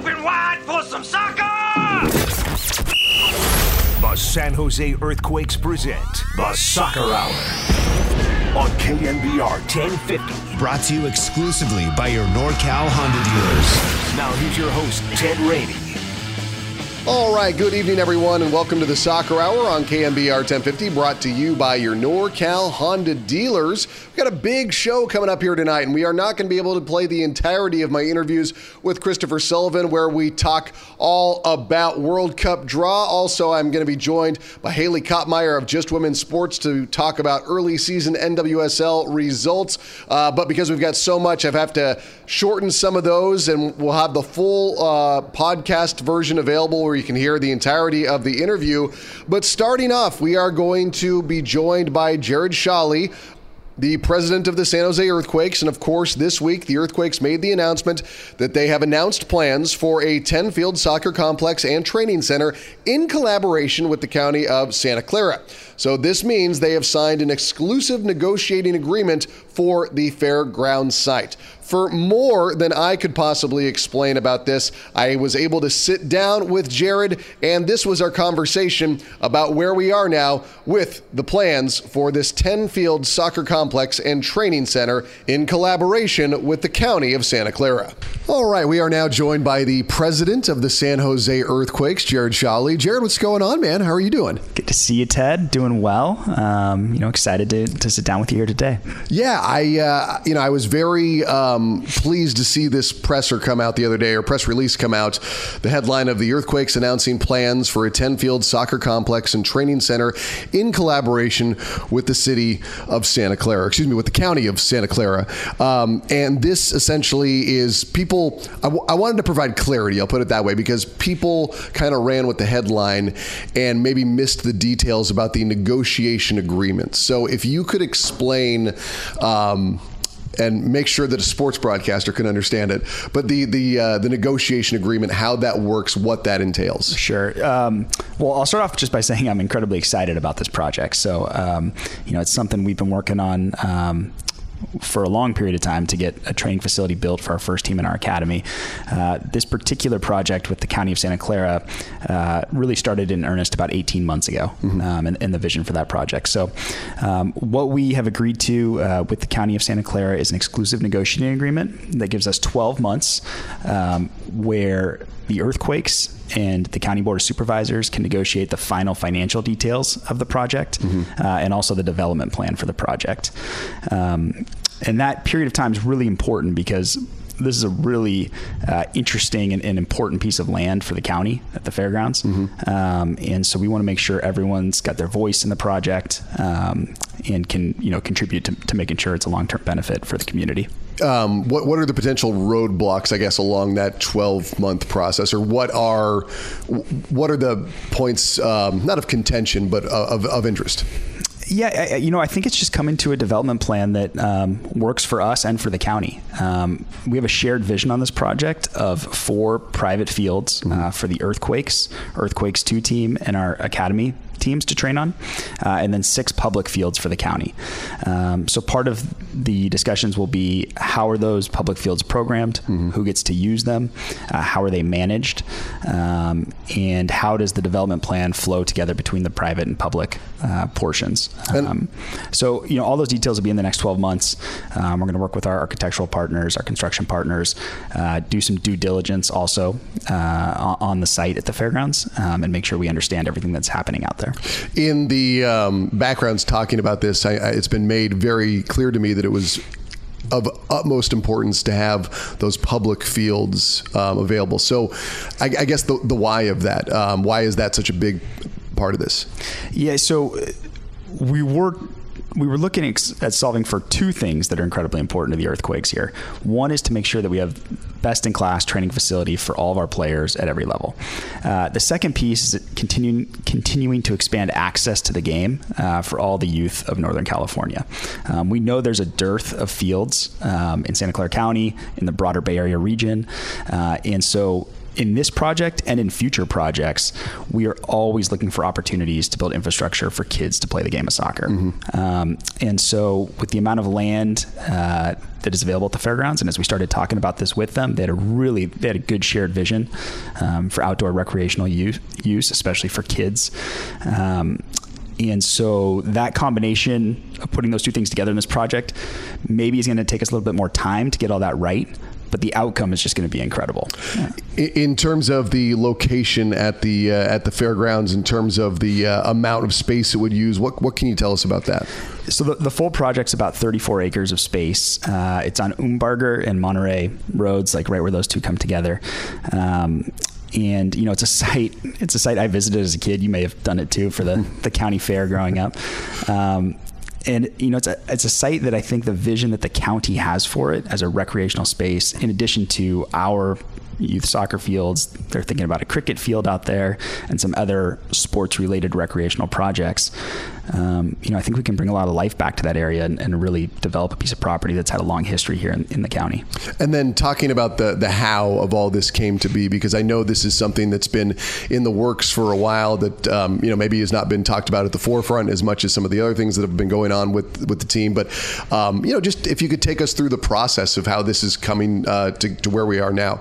Open wide for some soccer! The San Jose Earthquakes present the Soccer Hour on KNBR 1050. Brought to you exclusively by your NorCal Honda dealers. Now here's your host, Ted Rainey. All right, good evening, everyone, and welcome to the Soccer Hour on KNBR 1050, brought to you by your NorCal Honda dealers. We've got a big show coming up here tonight, and we are not going to be able to play the entirety of my interviews with Christopher Sullivan, where we talk all about World Cup draw. Also, I'm going to be joined by Haley Kottmeyer of Just Women's Sports to talk about early season NWSL results. Uh, but because we've got so much, I have to shorten some of those, and we'll have the full uh, podcast version available where you can hear the entirety of the interview. But starting off, we are going to be joined by Jared Shawlee, the president of the San Jose Earthquakes. And of course, this week, the Earthquakes made the announcement that they have announced plans for a 10 field soccer complex and training center in collaboration with the county of Santa Clara. So, this means they have signed an exclusive negotiating agreement for the fairground site. For more than I could possibly explain about this, I was able to sit down with Jared, and this was our conversation about where we are now with the plans for this 10 field soccer complex and training center in collaboration with the county of Santa Clara. All right, we are now joined by the president of the San Jose Earthquakes, Jared Shawlee. Jared, what's going on, man? How are you doing? Good to see you, Ted. Doing well. Um, you know, excited to, to sit down with you here today. Yeah, I, uh, you know, I was very um, pleased to see this presser come out the other day, or press release come out. The headline of the Earthquakes announcing plans for a 10 field soccer complex and training center in collaboration with the city of Santa Clara, excuse me, with the county of Santa Clara. Um, and this essentially is people, I, w- I wanted to provide clarity, I'll put it that way, because people kind of ran with the headline and maybe missed the details about the negotiation agreement. So if you could explain, um, and make sure that a sports broadcaster can understand it. But the the uh, the negotiation agreement, how that works, what that entails. Sure. Um, well, I'll start off just by saying I'm incredibly excited about this project. So, um, you know, it's something we've been working on. Um, for a long period of time to get a training facility built for our first team in our academy. Uh, this particular project with the County of Santa Clara uh, really started in earnest about 18 months ago, mm-hmm. um, and, and, the vision for that project. So, um, what we have agreed to uh, with the County of Santa Clara is an exclusive negotiating agreement that gives us 12 months um, where the earthquakes and the county board of supervisors can negotiate the final financial details of the project mm-hmm. uh, and also the development plan for the project. Um, and that period of time is really important because this is a really uh, interesting and, and, important piece of land for the county at the fairgrounds. Mm-hmm. Um, and so we want to make sure everyone's got their voice in the project um, and can you know contribute to, to making sure it's a long term benefit for the community. Um, what what are the potential roadblocks, I guess, along that twelve month process, or what are what are the points um, not of contention but of, of interest? Yeah, you know, I think it's just coming to a development plan that um, works for us and for the county. Um, we have a shared vision on this project of four private fields mm-hmm. uh, for the Earthquakes, Earthquakes 2 team, and our Academy teams to train on, uh, and then six public fields for the county. Um, so part of the discussions will be how are those public fields programmed, mm-hmm. who gets to use them, uh, how are they managed, um, and how does the development plan flow together between the private and public uh, portions. Um, so you know all those details will be in the next 12 months. Um, we're going to work with our architectural partners, our construction partners, uh, do some due diligence also uh, on the site at the fairgrounds, um, and make sure we understand everything that's happening out there there. In the um, backgrounds talking about this, I, I, it's been made very clear to me that it was of utmost importance to have those public fields um, available. So, I, I, guess the, the why of that, um, why is that such a big part of this? Yeah, so uh, we work we were looking at, solving for two things that are incredibly important to the Earthquakes here. One is to make sure that we have best in class training facility for all of our players at every level. Uh, the second piece is continuing continuing to expand access to the game uh, for all the youth of Northern California. Um, we know there's a dearth of fields um, in Santa Clara County, in the broader Bay Area region, uh, and so in this project and in future projects, we are always looking for opportunities to build infrastructure for kids to play the game of soccer. Mm-hmm. Um, and so, with the amount of land uh, that is available at the fairgrounds, and as we started talking about this with them, they had a really they had a good shared vision um, for outdoor recreational use, use, especially for kids. Um, and so that combination of putting those two things together in this project maybe is going to take us a little bit more time to get all that right but the outcome is just going to be incredible. Yeah. In terms of the location at the uh, at the fairgrounds, in terms of the uh, amount of space it would use, what what can you tell us about that? So the, the full project's about 34 acres of space. Uh, it's on Umbarger and Monterey roads, like right where those two come together. Um, and you know it's a site it's a site I visited as a kid. You may have done it too for the the county fair growing up. Um, and you know it's a it's a site that I think the vision that the county has for it as a recreational space, in addition to our youth soccer fields. They're thinking about a cricket field out there and some other sports related recreational projects. Um, you know, I think we can bring a lot of life back to that area and, and really develop a piece of property that's had a long history here in, in, the county. And then talking about the the how of all this came to be, because I know this is something that's been in the works for a while that um, you know maybe has not been talked about at the forefront as much as some of the other things that have been going on with with the team. But um, you know, just if you could take us through the process of how this is coming uh, to, to where we are now.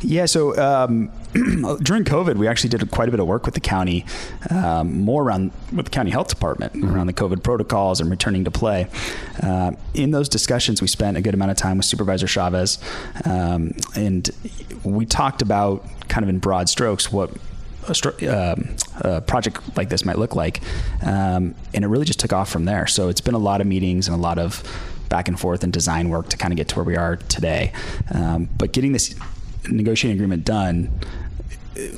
Yeah, so um, during COVID, we actually did quite a bit of work with the county, um, more around with the county health department mm-hmm. around the COVID protocols and returning to play. Uh, in those discussions, we spent a good amount of time with Supervisor Chavez, um, and we talked about kind of in broad strokes what a, um, a, project like this might look like. Um, and it really just took off from there. So it's been a lot of meetings and a lot of back and forth and design work to kind of get to where we are today. Um, but getting this negotiating agreement done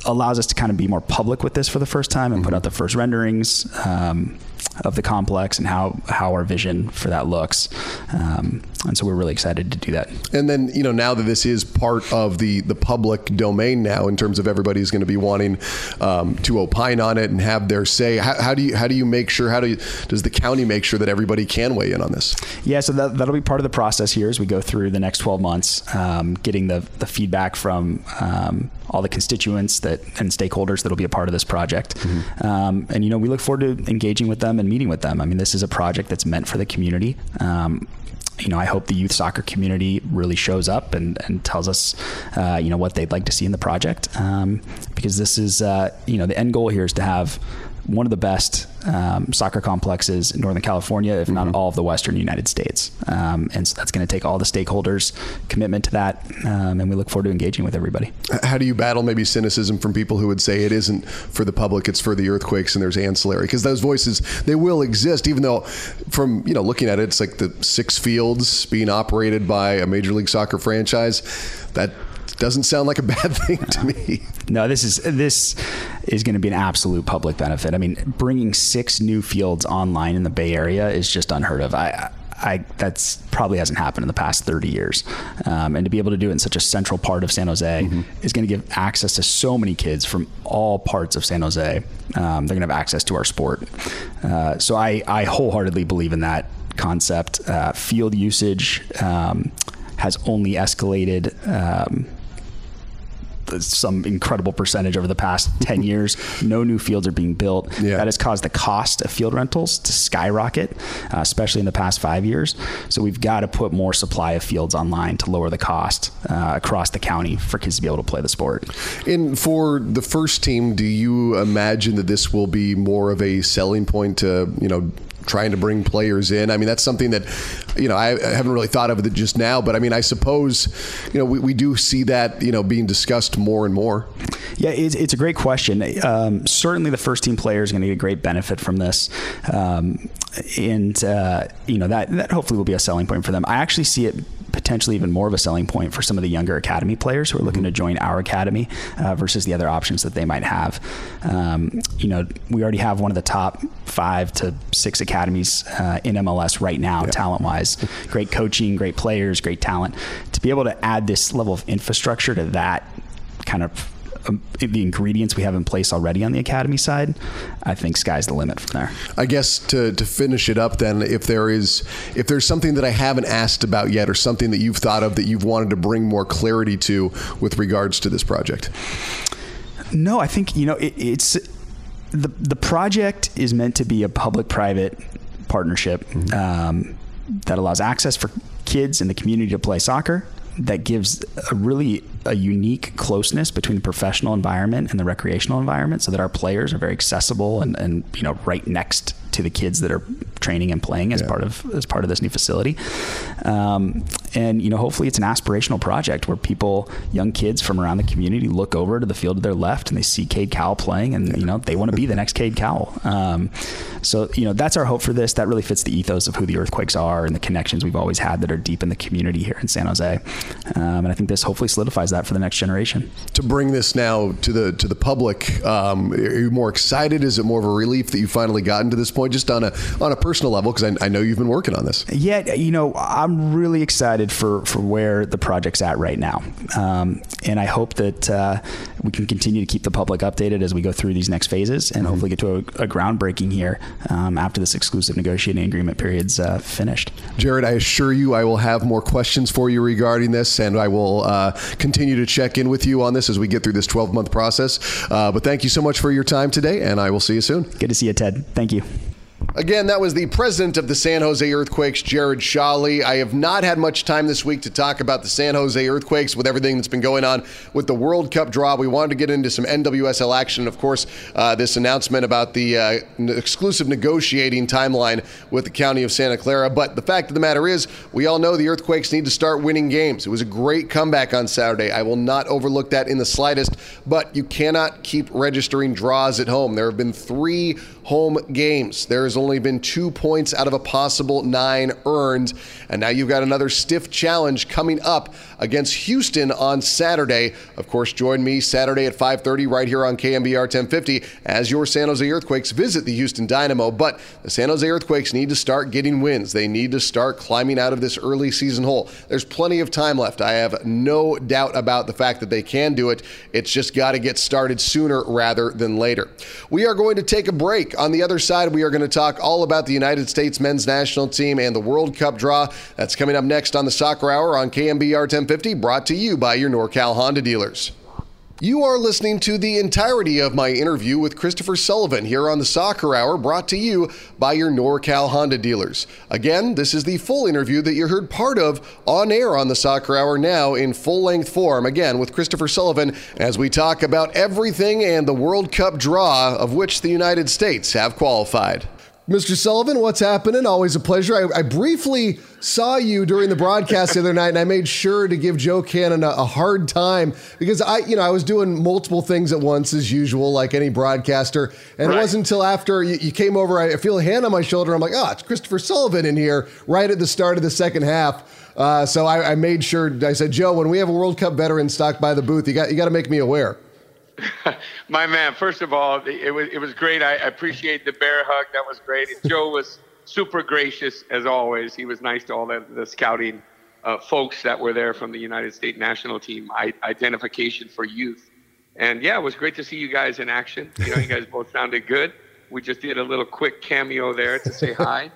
allows us to kind of be more public with this for the first time and mm-hmm. put out the first renderings. Um, of the complex and how how our vision for that looks. Um, and so we're really excited to do that. And then you know now that this is part of the the public domain now, in terms of everybody's going to be wanting um, to opine on it and have their say. How, how, do you how do you make sure? How do you, does the county make sure that everybody can weigh in on this? Yeah, so that, that'll be part of the process here as we go through the next 12 months, um, getting the the feedback from um, all the constituents that and stakeholders that'll be a part of this project. Mm-hmm. Um, and you know we look forward to engaging with them and meeting with them. I mean, this is a project that's meant for the community. Um, you know, I hope the youth soccer community really shows up and, and tells us, uh, you know, what they'd like to see in the project. Um, because this is, uh, you know, the end goal here is to have one of the best um, soccer complexes in Northern California, if not mm-hmm. all of the Western United States. Um, and so that's going to take all the stakeholders' commitment to that. Um, and we look forward to engaging with everybody. How do you battle maybe cynicism from people who would say it isn't for the public, it's for the earthquakes and there's ancillary? Because those voices, they will exist, even though from, you know, looking at it, it's like the six fields being operated by a Major League Soccer franchise. That doesn't sound like a bad thing to me. No, this is this is going to be an absolute public benefit. I mean, bringing six new fields online in the Bay Area is just unheard of. I, I that's probably hasn't happened in the past 30 years, um, and to be able to do it in such a central part of San Jose mm-hmm. is going to give access to so many kids from all parts of San Jose. Um, they're going to have access to our sport. Uh, so I, I wholeheartedly believe in that concept. Uh, field usage um, has only escalated. Um, some incredible percentage over the past 10 years. No new fields are being built. Yeah. That has caused the cost of field rentals to skyrocket, uh, especially in the past five years. So we've got to put more supply of fields online to lower the cost uh, across the county for kids to be able to play the sport. And for the first team, do you imagine that this will be more of a selling point to, you know, trying to bring players in. I mean, that's something that, you know, I haven't really thought of it just now, but I mean, I suppose, you know, we, we do see that, you know, being discussed more and more. Yeah, it's, it's a great question. Um, certainly the first team players are going to get a great benefit from this. Um, and, uh, you know, that, that hopefully will be a selling point for them. I actually see it potentially even more of a selling point for some of the younger academy players who are looking to join our academy uh, versus the other options that they might have. Um, you know, we already have one of the top five to six academies uh, in MLS right now, yeah. talent wise. Great coaching, great players, great talent. To be able to add this level of infrastructure to that kind of um, the ingredients we have in place already on the academy side, I think sky's the limit from there. I guess to, to finish it up, then, if there is if there's something that I haven't asked about yet, or something that you've thought of that you've wanted to bring more clarity to with regards to this project. No, I think you know it, it's the the project is meant to be a public-private partnership mm-hmm. um, that allows access for kids in the community to play soccer that gives a really a unique closeness between the professional environment and the recreational environment so that our players are very accessible and, and you know right next to the kids that are training and playing as yeah. part of as part of this new facility. Um, and you know, hopefully, it's an aspirational project where people, young kids from around the community, look over to the field to their left and they see Cade Cowell playing, and you know, they want to be the next Cade Cowell. Um, so you know, that's our hope for this. That really fits the ethos of who the Earthquakes are and the connections we've always had that are deep in the community here in San Jose. Um, and I think this hopefully solidifies that for the next generation. To bring this now to the to the public, um, are you more excited? Is it more of a relief that you finally gotten to this point? Point, just on a on a personal level, because I, I, know you've been working on this. Yeah, you know, I'm really excited for for where the project's at right now, um, and I hope that uh, we can continue to keep the public updated as we go through these next phases, and mm-hmm. hopefully get to a, a groundbreaking here um, after this exclusive negotiating agreement period's uh, finished. Jared, I assure you, I will have more questions for you regarding this, and I will uh, continue to check in with you on this as we get through this 12 month process. Uh, but thank you so much for your time today, and I will see you soon. Good to see you, Ted. Thank you. Again, that was the president of the San Jose Earthquakes, Jared Shawlee. I have not had much time this week to talk about the San Jose Earthquakes with everything that's been going on with the World Cup draw. We wanted to get into some NWSL action. Of course, uh, this announcement about the uh, exclusive negotiating timeline with the county of Santa Clara. But the fact of the matter is, we all know the Earthquakes need to start winning games. It was a great comeback on Saturday. I will not overlook that in the slightest, but you cannot keep registering draws at home. There have been three home games. There has only been two points out of a possible nine earned. And now you've got another stiff challenge coming up against Houston on Saturday. Of course, join me Saturday at 5:30 right here on KNBR 1050 as your San Jose Earthquakes visit the Houston Dynamo. But the San Jose Earthquakes need to start getting wins. They need to start climbing out of this early season hole. There's plenty of time left. I have no doubt about the fact that they can do it. It's just got to get started sooner rather than later. We are going to take a break. On the other side, we are going to talk all about the United States men's national team and the World Cup draw. That's coming up next on the Soccer Hour on KNBR 1050, brought to you by your NorCal Honda dealers. You are listening to the entirety of my interview with Christopher Sullivan here on the Soccer Hour, brought to you by your NorCal Honda dealers. Again, this is the full interview that you heard part of on air on the Soccer Hour now in full length form, again with Christopher Sullivan, as we talk about everything and the World Cup draw of which the United States have qualified. Mr. Sullivan, what's happening? Always a pleasure. I, I, briefly saw you during the broadcast the other night, and I made sure to give Joe Cannon a, a, hard time because I, you know, I was doing multiple things at once as usual, like any broadcaster. And right. it wasn't until after you, you, came over, I feel a hand on my shoulder. I'm like, oh, it's Christopher Sullivan in here right at the start of the second half. Uh, so I, I made sure. I said, Joe, when we have a World Cup veteran stocked by the booth, you got you got to make me aware. My man, first of all, it was it was great. I appreciate the bear hug. That was great. Joe was super gracious as always. He was nice to all the, the scouting uh, folks that were there from the United States national team I, identification for youth. And yeah, it was great to see you guys in action. You know, you guys both sounded good. We just did a little quick cameo there to say hi.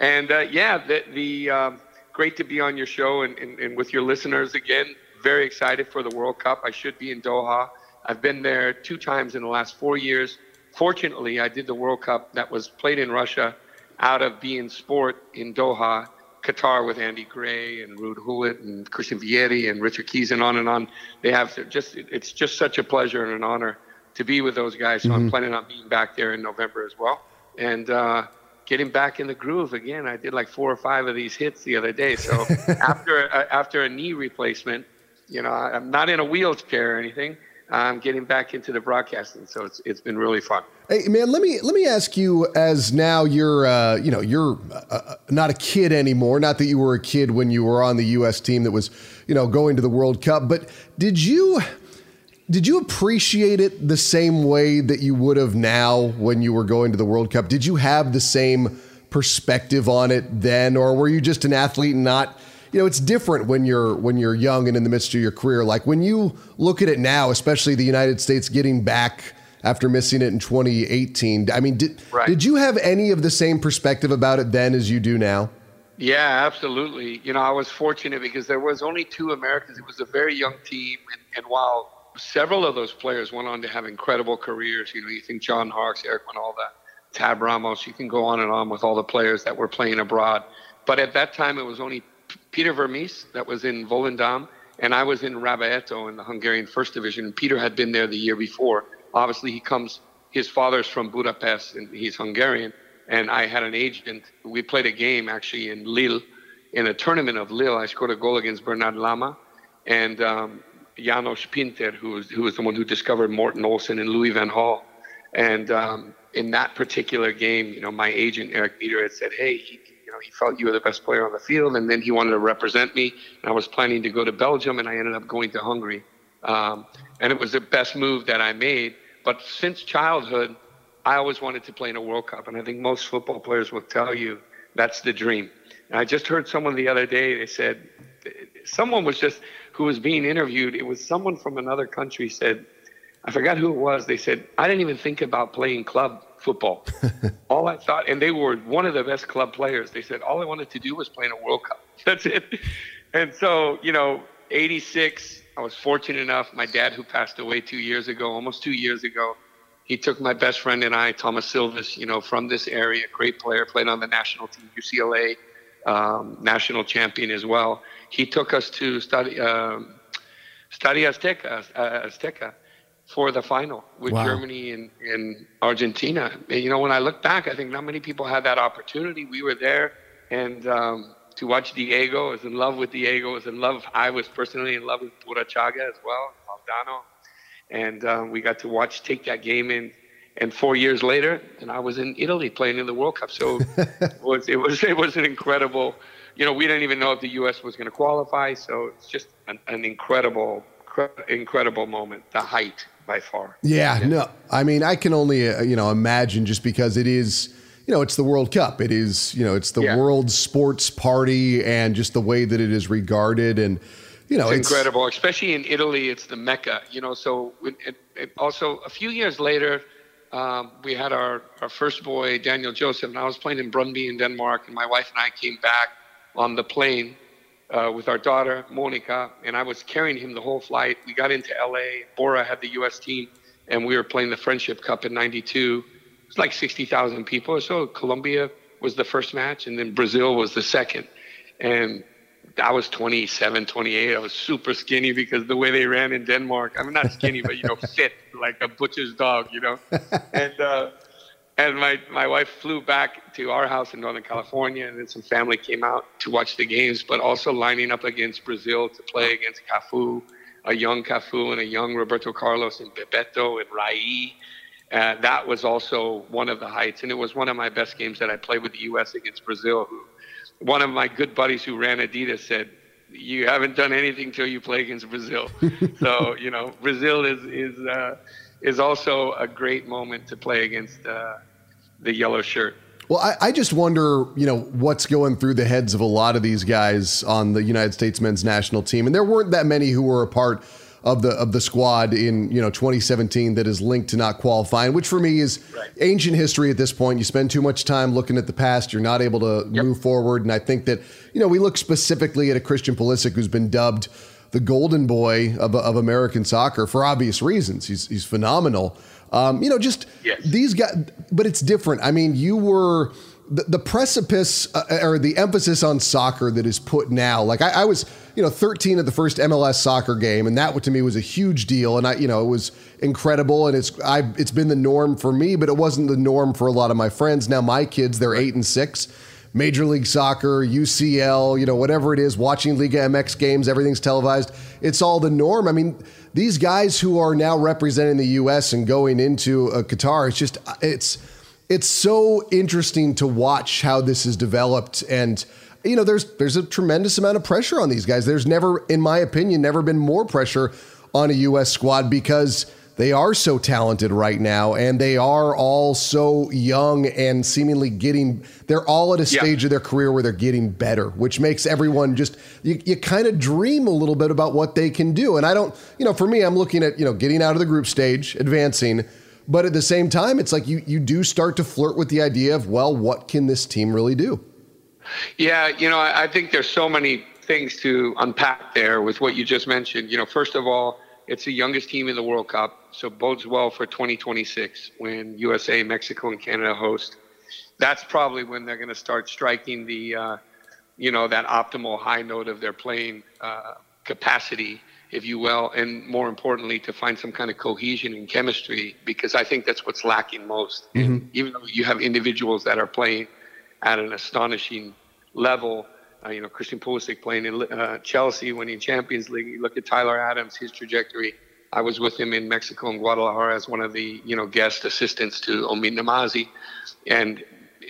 And uh, yeah, the, the um, great to be on your show and, and, and with your listeners again. Very excited for the World Cup. I should be in Doha I've been there two times in the last four years. Fortunately, I did the World Cup that was played in Russia out of beIN Sport in Doha, Qatar with Andy Gray and Ruud Gullit and Christian Vieri and Richard Keys and on and on. They have just, it's just such a pleasure and an honor to be with those guys. So mm-hmm. I'm planning on being back there in November as well. And, uh, getting back in the groove again. I did like four or five of these hits the other day. So after a, after a knee replacement, you know, I'm not in a wheelchair or anything, I'm getting back into the broadcasting. So it's it's been really fun. Hey man, let me let me ask you as now you're uh, you know you're uh, uh, not a kid anymore. Not that you were a kid when you were on the U.S. team that was you know going to the World Cup, but did you did you appreciate it the same way that you would have now when you were going to the World Cup? Did you have the same perspective on it then, or were you just an athlete and not? You know, it's different when you're when you're young and in the midst of your career. Like when you look at it now, especially the United States getting back after missing it in 2018. I mean, did Right. did you have any of the same perspective about it then as you do now? Yeah, absolutely. You know, I was fortunate because there was only two Americans. It was a very young team, and, and while several of those players went on to have incredible careers, you know, you think John Harkes, Eric Wynalda, Tab Ramos, you can go on and on with all the players that were playing abroad. But at that time, it was only Peter Vermes that was in Volendam, and I was in Raba ETO in the Hungarian First Division. Peter had been there the year before. Obviously, he comes. His father's from Budapest, and he's Hungarian. And I had an agent. We played a game actually in Lille, in a tournament of Lille. I scored a goal against Bernard Lama, and um, Janos Pinter, who was who was the one who discovered Morten Olsen and Louis Van Gaal. And um, in that particular game, you know, my agent Eric Peter had said, "Hey, he, you know, he felt you were the best player on the field, and then he wanted to represent me. And I was planning to go to Belgium, and I ended up going to Hungary. Um, and it was the best move that I made. But since childhood, I always wanted to play in a World Cup, and I think most football players will tell you that's the dream. And I just heard someone the other day. They said someone was just who was being interviewed. It was someone from another country said, I forgot who it was. They said I didn't even think about playing club football. all I thought, and they were one of the best club players. They said all I wanted to do was play in a World Cup. That's it. And so you know, '86. I was fortunate enough. My dad, who passed away two years ago, almost two years ago, he took my best friend and I, Thomas Silvis, you know, from this area, great player, played on the national team, UCLA, um, national champion as well. He took us to study, um, Estadio Azteca, uh, Azteca for the final with Wow. Germany and, and Argentina. And, you know, when I look back, I think not many people had that opportunity. We were there, and um, to watch Diego, I was in love with Diego. I was in love. I was personally in love with Burruchaga as well, Valdano, and um, we got to watch take that game in. And four years later, and I was in Italy playing in the World Cup. So it was it was it was an incredible. You know, we didn't even know if the U.S. was going to qualify. So it's just an, an incredible, incredible moment. The height by far. Yeah, no. I mean, I can only uh, you know imagine just because it is you know it's the World Cup. It is you know it's the Yeah. world sports party and just the way that it is regarded and you know it's incredible, especially in Italy. It's the mecca, you know. So it, it, it also a few years later, um, we had our, our first boy, Daniel Joseph, and I was playing in Brøndby in Denmark, and my wife and I came back on the plane uh, with our daughter Monica, and I was carrying him the whole flight. We got into LA. Bora had the U.S. team, and we were playing the Friendship Cup in '92. It was like 60,000 people or so. Colombia was the first match, and then Brazil was the second. And I was 27, 28. I was super skinny because the way they ran in Denmark. I'm not skinny, but you know, fit like a butcher's dog, you know. And uh, and my my wife flew back to our house in Northern California, and then some family came out to watch the games, but also lining up against Brazil to play against Cafu, a young Cafu and a young Roberto Carlos and Bebeto and Rai. Uh, that was also one of the heights, and it was one of my best games that I played with the U.S. against Brazil. Who, one of my good buddies who ran Adidas said, "You haven't done anything till you play against Brazil." so you know, Brazil is is uh, is also a great moment to play against uh, the yellow shirt. Well, I, I just wonder, you know, what's going through the heads of a lot of these guys on the United States men's national team, and there weren't that many who were a part of the of the squad in you know 2017 that is linked to not qualifying, which for me is Right. ancient history at this point. You spend too much time looking at the past, you're not able to move forward, and I think that you know we look specifically at a Christian Pulisic who's been dubbed the golden boy of, of American soccer for obvious reasons. He's he's phenomenal. Um, you know, just Yes. these guys, but it's different. I mean, you were the, the precipice uh, or the emphasis on soccer that is put now. Like I, I was, you know, 13 at the first MLS soccer game, and that to me was a huge deal. And I, you know, it was incredible, and it's I it's been the norm for me, but it wasn't the norm for a lot of my friends. Now my kids, they're eight and six. Major League Soccer, UCL, you know, whatever it is, watching Liga MX games, everything's televised. It's all the norm. I mean, these guys who are now representing the U.S. and going into uh, Qatar, it's just, it's, it's so interesting to watch how this has developed and you know there's there's a tremendous amount of pressure on these guys there's never in my opinion never been more pressure on a US squad because they are so talented right now and they are all so young and seemingly getting they're all at a stage yeah. of their career where they're getting better which makes everyone just you, you kind of dream a little bit about what they can do. And i don't you know for me i'm looking at you know getting out of the group stage advancing but at the same time it's like you you do start to flirt with the idea of well what can this team really do? Yeah you know i, I think there's so many things to unpack there with what you just mentioned. You know first of all it's the youngest team in the World Cup, so bodes well for 2026 when USA, Mexico, and Canada host. That's probably when they're going to start striking the, uh, you know, that optimal high note of their playing uh, capacity, if you will, and more importantly, to find some kind of cohesion and chemistry, because I think that's what's lacking most. Mm-hmm. Even though you have individuals that are playing at an astonishing level, uh, you know, Christian Pulisic playing in uh, Chelsea, winning Champions League. You look at Tyler Adams, his trajectory. I was with him in Mexico and Guadalajara as one of the, you know, guest assistants to Omid Namazi. And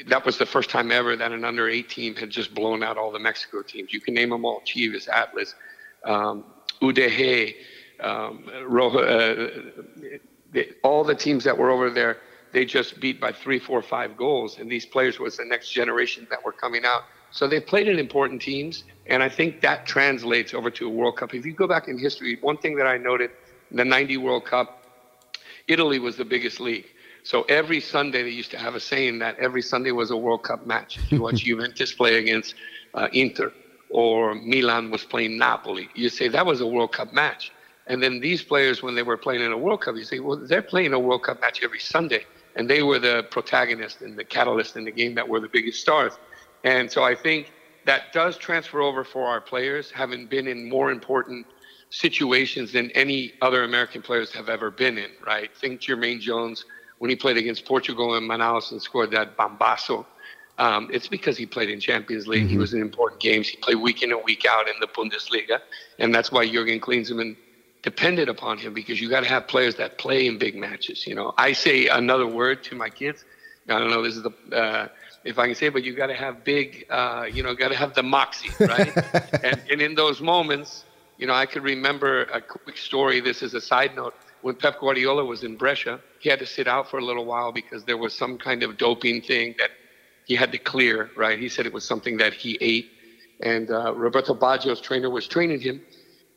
that was the first time ever that an under eight team had just blown out all the Mexico teams. You can name them all Chivas, Atlas, um, UDG, um, uh, all the teams that were over there, they just beat by three, four, five goals. And these players was the next generation that were coming out. So they played in important teams, and I think that translates over to a World Cup. If you go back in history, one thing that I noted, the 90 World Cup, Italy was the biggest league. So every Sunday they used to have a saying that every Sunday was a World Cup match. If you watch Juventus play against uh, Inter or Milan was playing Napoli, you say that was a World Cup match. And then these players, when they were playing in a World Cup, you say, well, they're playing a World Cup match every Sunday. And they were the protagonist and the catalyst in the game that were the biggest stars. And so I think that does transfer over for our players, having been in more important situations than any other American players have ever been in, right? Think Jermaine Jones when he played against Portugal in Manaus and scored that bombazo. Um, it's because he played in Champions League. Mm-hmm. He was in important games. He played week in and week out in the Bundesliga. And that's why Jurgen Klinsmann depended upon him because you got to have players that play in big matches. You know, I say another word to my kids. I don't know, this is the, uh, if I can say, but you got to have big, uh, you know, got to have the moxie, right? and, and in those moments, you know, I could remember a quick story. This is a side note. When Pep Guardiola was in Brescia, he had to sit out for a little while because there was some kind of doping thing that he had to clear, right? He said it was something that he ate. And uh, Roberto Baggio's trainer was training him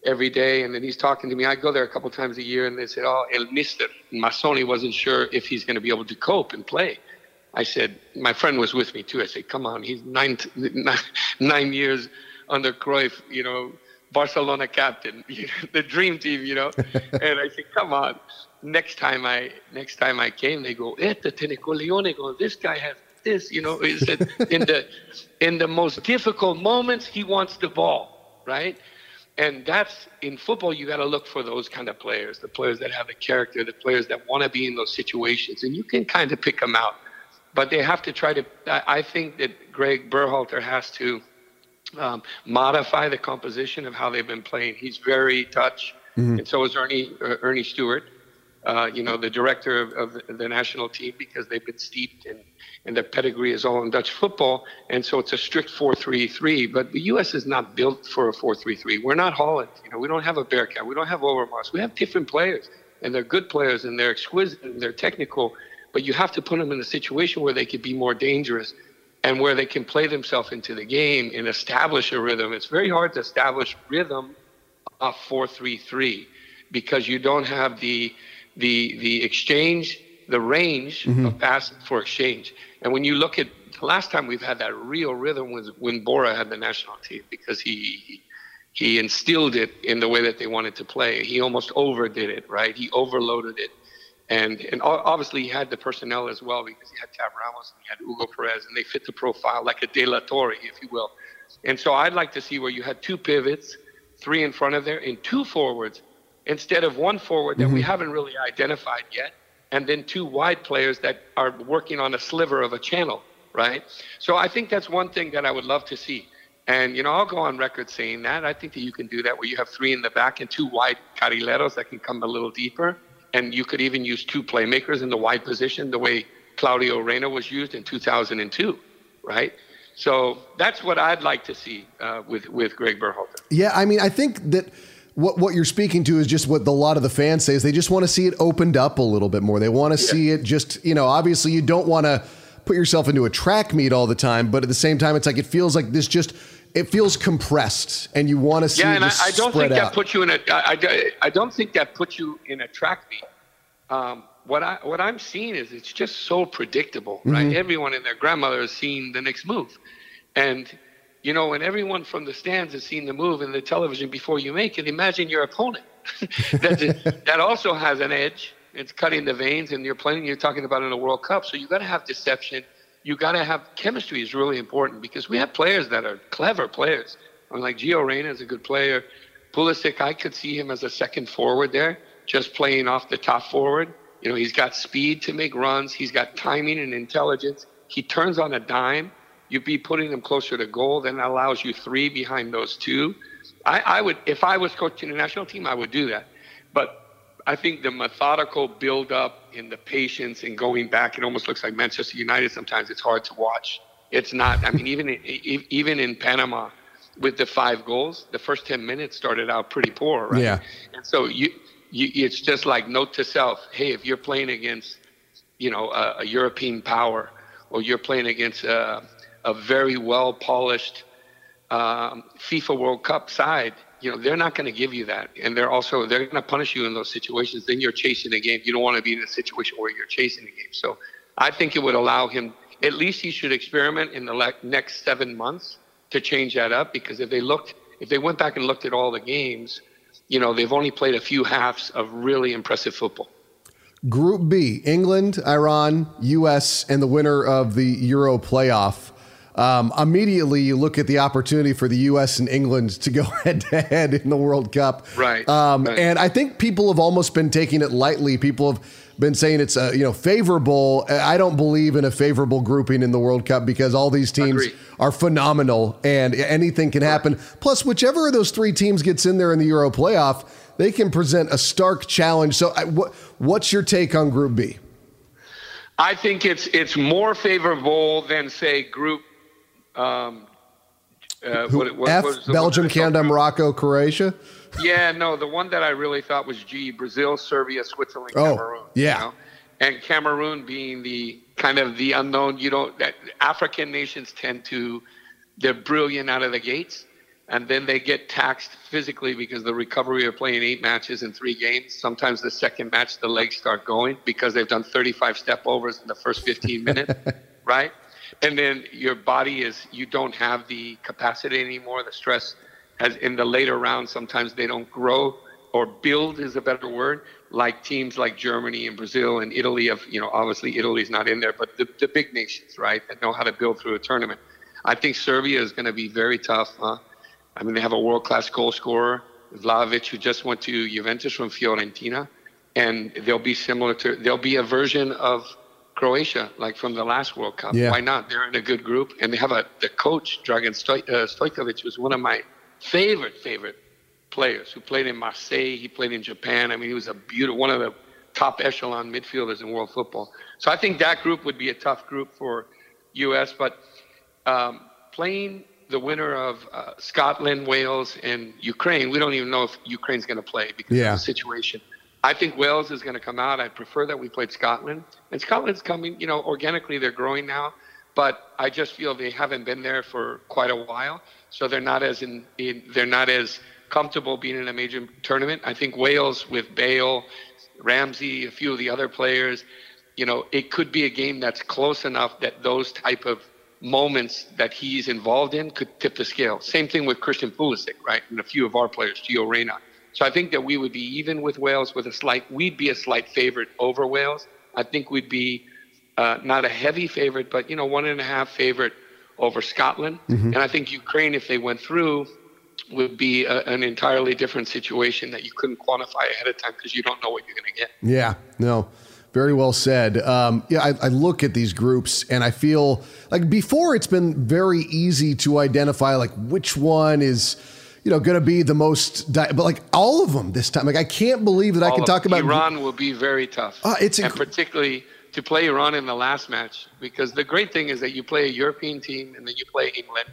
every day. And then he's talking to me. I go there a couple times a year and they said, oh, El Mister. Mazzone wasn't sure if he's going to be able to cope and play. I said, my friend was with me too. I said, come on, he's nine, nine years under Cruyff, you know, Barcelona captain, the dream team, you know. and I said, come on. Next time I next time I came, they go, Ete Tenecoleone, go, this guy has this, you know. He said, in the in the most difficult moments, he wants the ball, right? And that's in football, you got to look for those kind of players, the players that have the character, the players that want to be in those situations, and you can kind of pick them out but they have to try to. I think that Greg Berhalter has to um, modify the composition of how they've been playing. He's very Dutch, mm-hmm. and so is Ernie uh, Ernie Stewart. Uh, you know, the director of, of, the national team because they've been steeped in, and their pedigree is all in Dutch football, and so it's a strict four-three-three. But the U.S. is not built for a four-three-three. We're not Holland. You know, we don't have a Bergkamp. We don't have Overmars. We have different players, and they're good players, and they're exquisite, and they're technical but you have to put them in a situation where they could be more dangerous and where they can play themselves into the game and establish a rhythm. It's very hard to establish rhythm of 4-3-3 because you don't have the the the exchange, the range mm-hmm. of passes for exchange. And when you look at the last time we've had that real rhythm was when Bora had the national team because he he instilled it in the way that they wanted to play. He almost overdid it, right? He overloaded it and, and obviously he had the personnel as well because he had Tab Ramos and he had Hugo Perez and they fit the profile like a De La Torre, if you will. And so I'd like to see where you had two pivots, three in front of there, and two forwards instead of one forward that mm-hmm. we haven't really identified yet, and then two wide players that are working on a sliver of a channel. right? So I think that's one thing that I would love to see. And, you know, I'll go on record saying that. I think that you can do that where you have three in the back and two wide carrileros that can come a little deeper. And you could even use two playmakers in the wide position the way Claudio Reyna was used in 2002, right? So that's what I'd like to see uh, with, with Greg Berhalter. Yeah, I mean, I think that what what you're speaking to is just what the, a lot of the fans say is they just want to see it opened up a little bit more. They want to yeah. see it just, you know, obviously you don't want to put yourself into a track meet all the time, but at the same time, it's like it feels like this just it feels compressed, and you want to see. Yeah, and I, I, don't think out. that puts you in a. I, I don't think that puts you in a track meet. Um, what I what I'm seeing is it's just so predictable, mm-hmm. right? Everyone and their grandmother has seen the next move, and you know, when everyone from the stands has seen the move in the television before you make it, imagine your opponent. that that also has an edge. It's cutting the veins, and you're playing. You're talking about in a World Cup, so you've got to have deception. You got to have chemistry is really important because we have players that are clever players. I mean, like Gio Reyna is a good player. Pulisic, I could see him as a second forward there, just playing off the top forward. You know, he's got speed to make runs. He's got timing and intelligence. He turns on a dime. You'd be putting him closer to goal. Then allows you three behind those two. I, I would, if I was coaching the national team, I would do that. But I think the methodical build up and the patience and going back, it almost looks like Manchester United. Sometimes it's hard to watch. It's not. I mean, even in, even in Panama, with the five goals, the first ten minutes started out pretty poor, right? Yeah. And so you you, it's just like note to self: Hey, if you're playing against, you know, a, a European power, or you're playing against a, a very well polished um, FIFA World Cup side, you know, they're not going to give you that, and they're also they're going to punish you in those situations. Then you're chasing the game. You don't want to be in a situation where you're chasing the game. So, I think it would allow him. At least he should experiment in the le- next seven months to change that up because if they looked, if they went back and looked at all the games you know, they've only played a few halves of really impressive football. Group B England, Iran, U.S., and the winner of the Euro playoff. Um, immediately, you look at the opportunity for the U.S. and England to go head to head in the World Cup. Right, um, right. And I think people have almost been taking it lightly. People have been saying it's uh, you know favorable. I don't believe in a favorable grouping in the World Cup because all these teams Agreed. are phenomenal and anything can happen. Plus, whichever of those three teams gets in there in the Euro playoff, they can present a stark challenge. So, what what's your take on Group B? I think it's it's more favorable than say Group. Um, uh, what, what, F, Belgium, Canada, Morocco, Croatia yeah, no, the one that I really thought was G: Brazil, Serbia, Switzerland, oh, Cameroon. Yeah, you know? and Cameroon being the kind of the unknown. You don't. That African nations tend to they're brilliant out of the gates, and then they get taxed physically because the recovery of playing eight matches in three games. Sometimes the second match the legs start going because they've done 35 step overs in the first 15 minutes, right? And then your body is you don't have the capacity anymore. The stress as in the later rounds, sometimes they don't grow or build is a better word, like teams like Germany and Brazil and Italy. Of you know, obviously Italy's not in there, but the, the big nations, right, that know how to build through a tournament. I think Serbia is going to be very tough. Huh? I mean, they have a world-class goal scorer, Vlahovic, who just went to Juventus from Fiorentina, and they'll be similar to. They'll be a version of Croatia, like from the last World Cup. Yeah. Why not? They're in a good group, and they have a the coach Dragan Stoj, uh, Stojkovic was one of my favorite, favorite players who played in Marseille. He played in Japan. I mean, he was a beautiful, one of the top echelon midfielders in world football. So I think that group would be a tough group for U.S. But um, playing the winner of uh, Scotland, Wales, and Ukraine, we don't even know if Ukraine's going to play because yeah. of the situation. I think Wales is going to come out. I prefer that we played Scotland. And Scotland's coming, you know, organically they're growing now but I just feel they haven't been there for quite a while, so they're not as in, in they're not as comfortable being in a major tournament. I think Wales with Bale, Ramsey, a few of the other players, you know, it could be a game that's close enough that those type of moments that he's involved in could tip the scale. Same thing with Christian Pulisic, right, and a few of our players, Gio Reyna. So I think that we would be even with Wales with a slight, we'd be a slight favorite over Wales. I think we'd be uh, not a heavy favorite, but you know, one and a half favorite over Scotland. Mm-hmm. And I think Ukraine, if they went through, would be a, an entirely different situation that you couldn't quantify ahead of time because you don't know what you're going to get. Yeah, no. Very well said. Um, yeah, I, I, look at these groups and I feel like before it's been very easy to identify like which one is, you know, going to be the most. Di- but like all of them this time, like I can't believe that all I can talk about Iran will be very tough. Uh, it's inc- and particularly to play Iran in the last match because the great thing is that you play a European team and then you play England.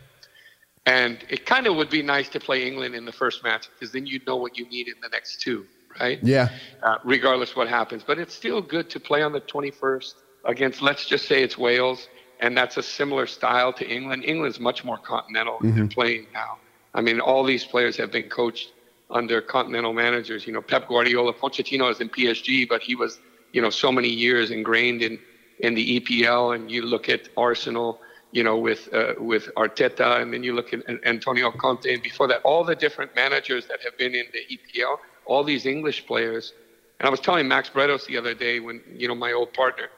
And it kind of would be nice to play England in the first match because then you know what you need in the next two right? Yeah. Uh, regardless what happens, but it's still good to play on the 21st against. Let's just say it's Wales, and that's a similar style to England. England's much more continental mm-hmm. than playing now. I mean, all these players have been coached under continental managers. You know, Pep Guardiola, Pochettino is in PSG, but he was, you know, so many years ingrained in in the EPL. And you look at Arsenal, you know, with uh, with Arteta, and then you look at Antonio Conte, and before that, all the different managers that have been in the EPL all these English players. And I was telling Max Bretos the other day when, you know, my old partner,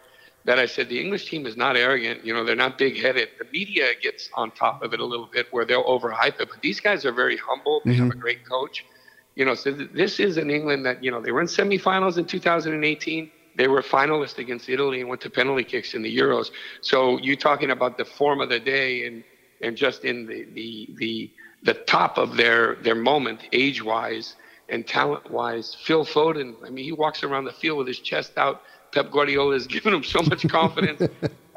that I said the English team is not arrogant. You know, they're not big headed. The media gets on top of it a little bit where they'll overhype it. But these guys are very humble. They mm-hmm. have a great coach. You know, so th- this is an England that, you know, they were in semifinals in 2018. They were finalists against Italy and went to penalty kicks in the Euros. So you're talking about the form of the day and, and just in the, the, the, the top of their, their moment age wise and talent wise. Phil Foden, I mean, he walks around the field with his chest out. Pep Guardiola has given them so much confidence.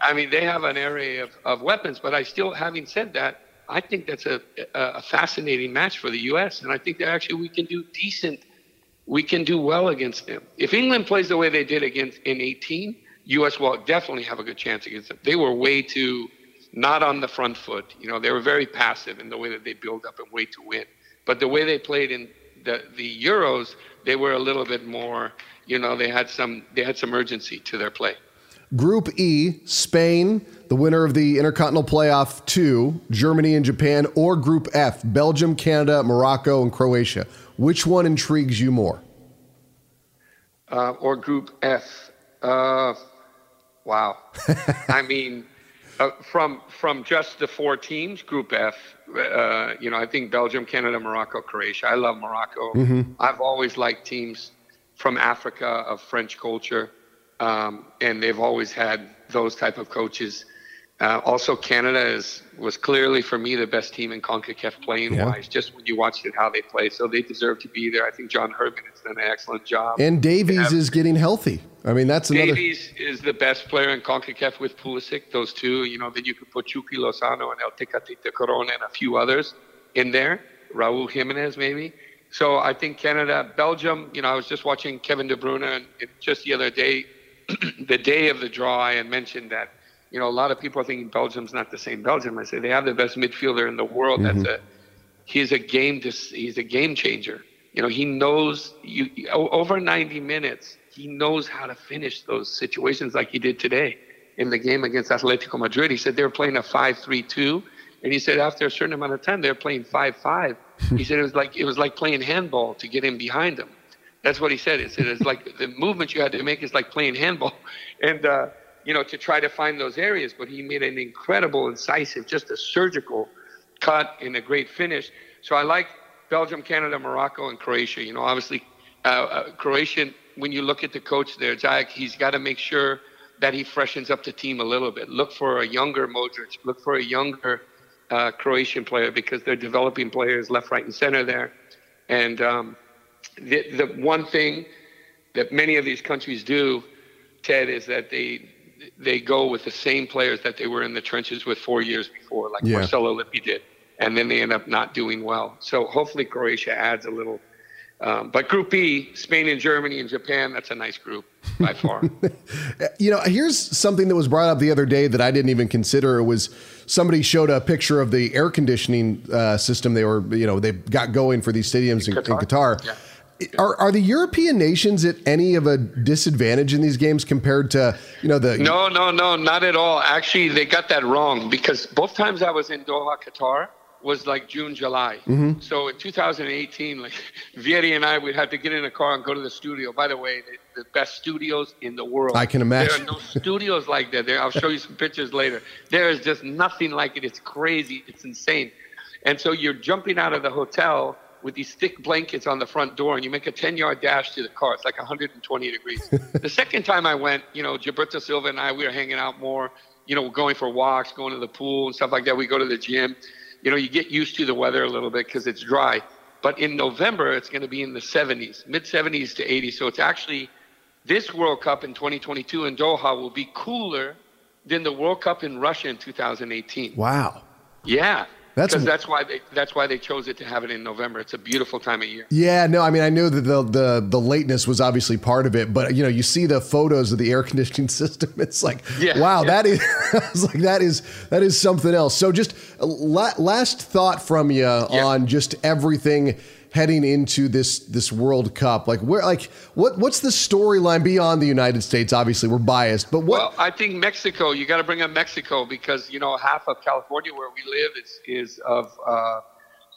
I mean, they have an array of, of weapons, but I still, having said that, I think that's a, a fascinating match for the U.S. And I think that actually we can do decent, we can do well against them. If England plays the way they did against in 18, U.S. will definitely have a good chance against them. They were way too not on the front foot. You know, they were very passive in the way that they build up and wait to win. But the way they played in the the Euros, they were a little bit more. You know, they had some they had some urgency to their play. Group E, Spain, the winner of the Intercontinental Playoff 2, Germany and Japan, or Group F, Belgium, Canada, Morocco, and Croatia. Which one intrigues you more? Uh, or Group F? Uh, wow. I mean, uh, from from just the four teams, Group F, uh, you know, I think Belgium, Canada, Morocco, Croatia. I love Morocco. Mm-hmm. I've always liked teams from Africa of French culture, um, and they've always had those type of coaches. Uh, also, Canada is was clearly for me the best team in Concacaf playing yeah. wise. Just when you watched it, how they play, so they deserve to be there. I think John Herdman has done an excellent job. And Davies is getting healthy. I mean, that's another. Davies is the best player in Concacaf with Pulisic. Those two, you know, then you could put Chucky Lozano and El Tecatito Corona and a few others in there. Raul Jimenez, maybe. So I think Canada, Belgium. You know, I was just watching Kevin De Bruyne and just the other day, the day of the draw, I had mentioned that you know, a lot of people are thinking Belgium's not the same Belgium. I say they have the best midfielder in the world. Mm-hmm. That's a he's a game he's a game changer. You know, he knows you over 90 minutes. He knows how to finish those situations like he did today in the game against Atletico Madrid. He said they were playing a 5-3-2, and he said after a certain amount of time they were playing 5-5. he said it was like it was like playing handball to get in behind him. That's what he said. He said it's like the movement you had to make is like playing handball, and. uh you know, to try to find those areas. But he made an incredible, incisive, just a surgical cut and a great finish. So I like Belgium, Canada, Morocco, and Croatia. You know, obviously, uh, uh, Croatian. When you look at the coach there, Jack, he's got to make sure that he freshens up the team a little bit. Look for a younger Modric. Look for a younger uh, Croatian player because they're developing players left, right, and center there. And um, the the one thing that many of these countries do, Ted, is that they they go with the same players that they were in the trenches with four years before, like yeah. Marcello Lippi did, and then they end up not doing well. So hopefully Croatia adds a little. Um, but Group B, Spain and Germany and Japan, that's a nice group by far. you know, here's something that was brought up the other day that I didn't even consider. It was somebody showed a picture of the air conditioning uh, system they were, you know, they got going for these stadiums in, in Qatar. In Qatar. Yeah are, are the European nations at any of a disadvantage in these games compared to you know the? No, no, no, not at all. Actually, they got that wrong because both times I was in Doha, Qatar, was like June, July. Mm-hmm. So in 2018, like Vieri and I, we had to get in a car and go to the studio. By the way, the, the best studios in the world. I can imagine. There are no studios like that. There, I'll show you some pictures later. There is just nothing like it. It's crazy. It's insane. And so you're jumping out of the hotel with these thick blankets on the front door, and you make a 10 yard dash to the car. It's like 120 degrees. the second time I went, you know, Gilberto Silva and I, we were hanging out more, you know, going for walks, going to the pool and stuff like that. We go to the gym. You know, you get used to the weather a little bit because it's dry. But in November, it's going to be in the 70s, mid 70s to 80s. So it's actually this World Cup in 2022 in Doha will be cooler than the World Cup in Russia in 2018. Wow. Yeah. That's- because that's why they that's why they chose it to have it in November. It's a beautiful time of year. Yeah, no, I mean, I know that the, the the lateness was obviously part of it, but you know, you see the photos of the air conditioning system. It's like, Yeah, wow, yeah. that is like that is that is something else. So, just uh, la- last thought from you on just everything heading into this this World Cup. Like, where, like, what what's the storyline beyond the United States? Obviously, we're biased, but what? Well, I think Mexico. You got to bring up Mexico because you know half of California where we live is is of uh,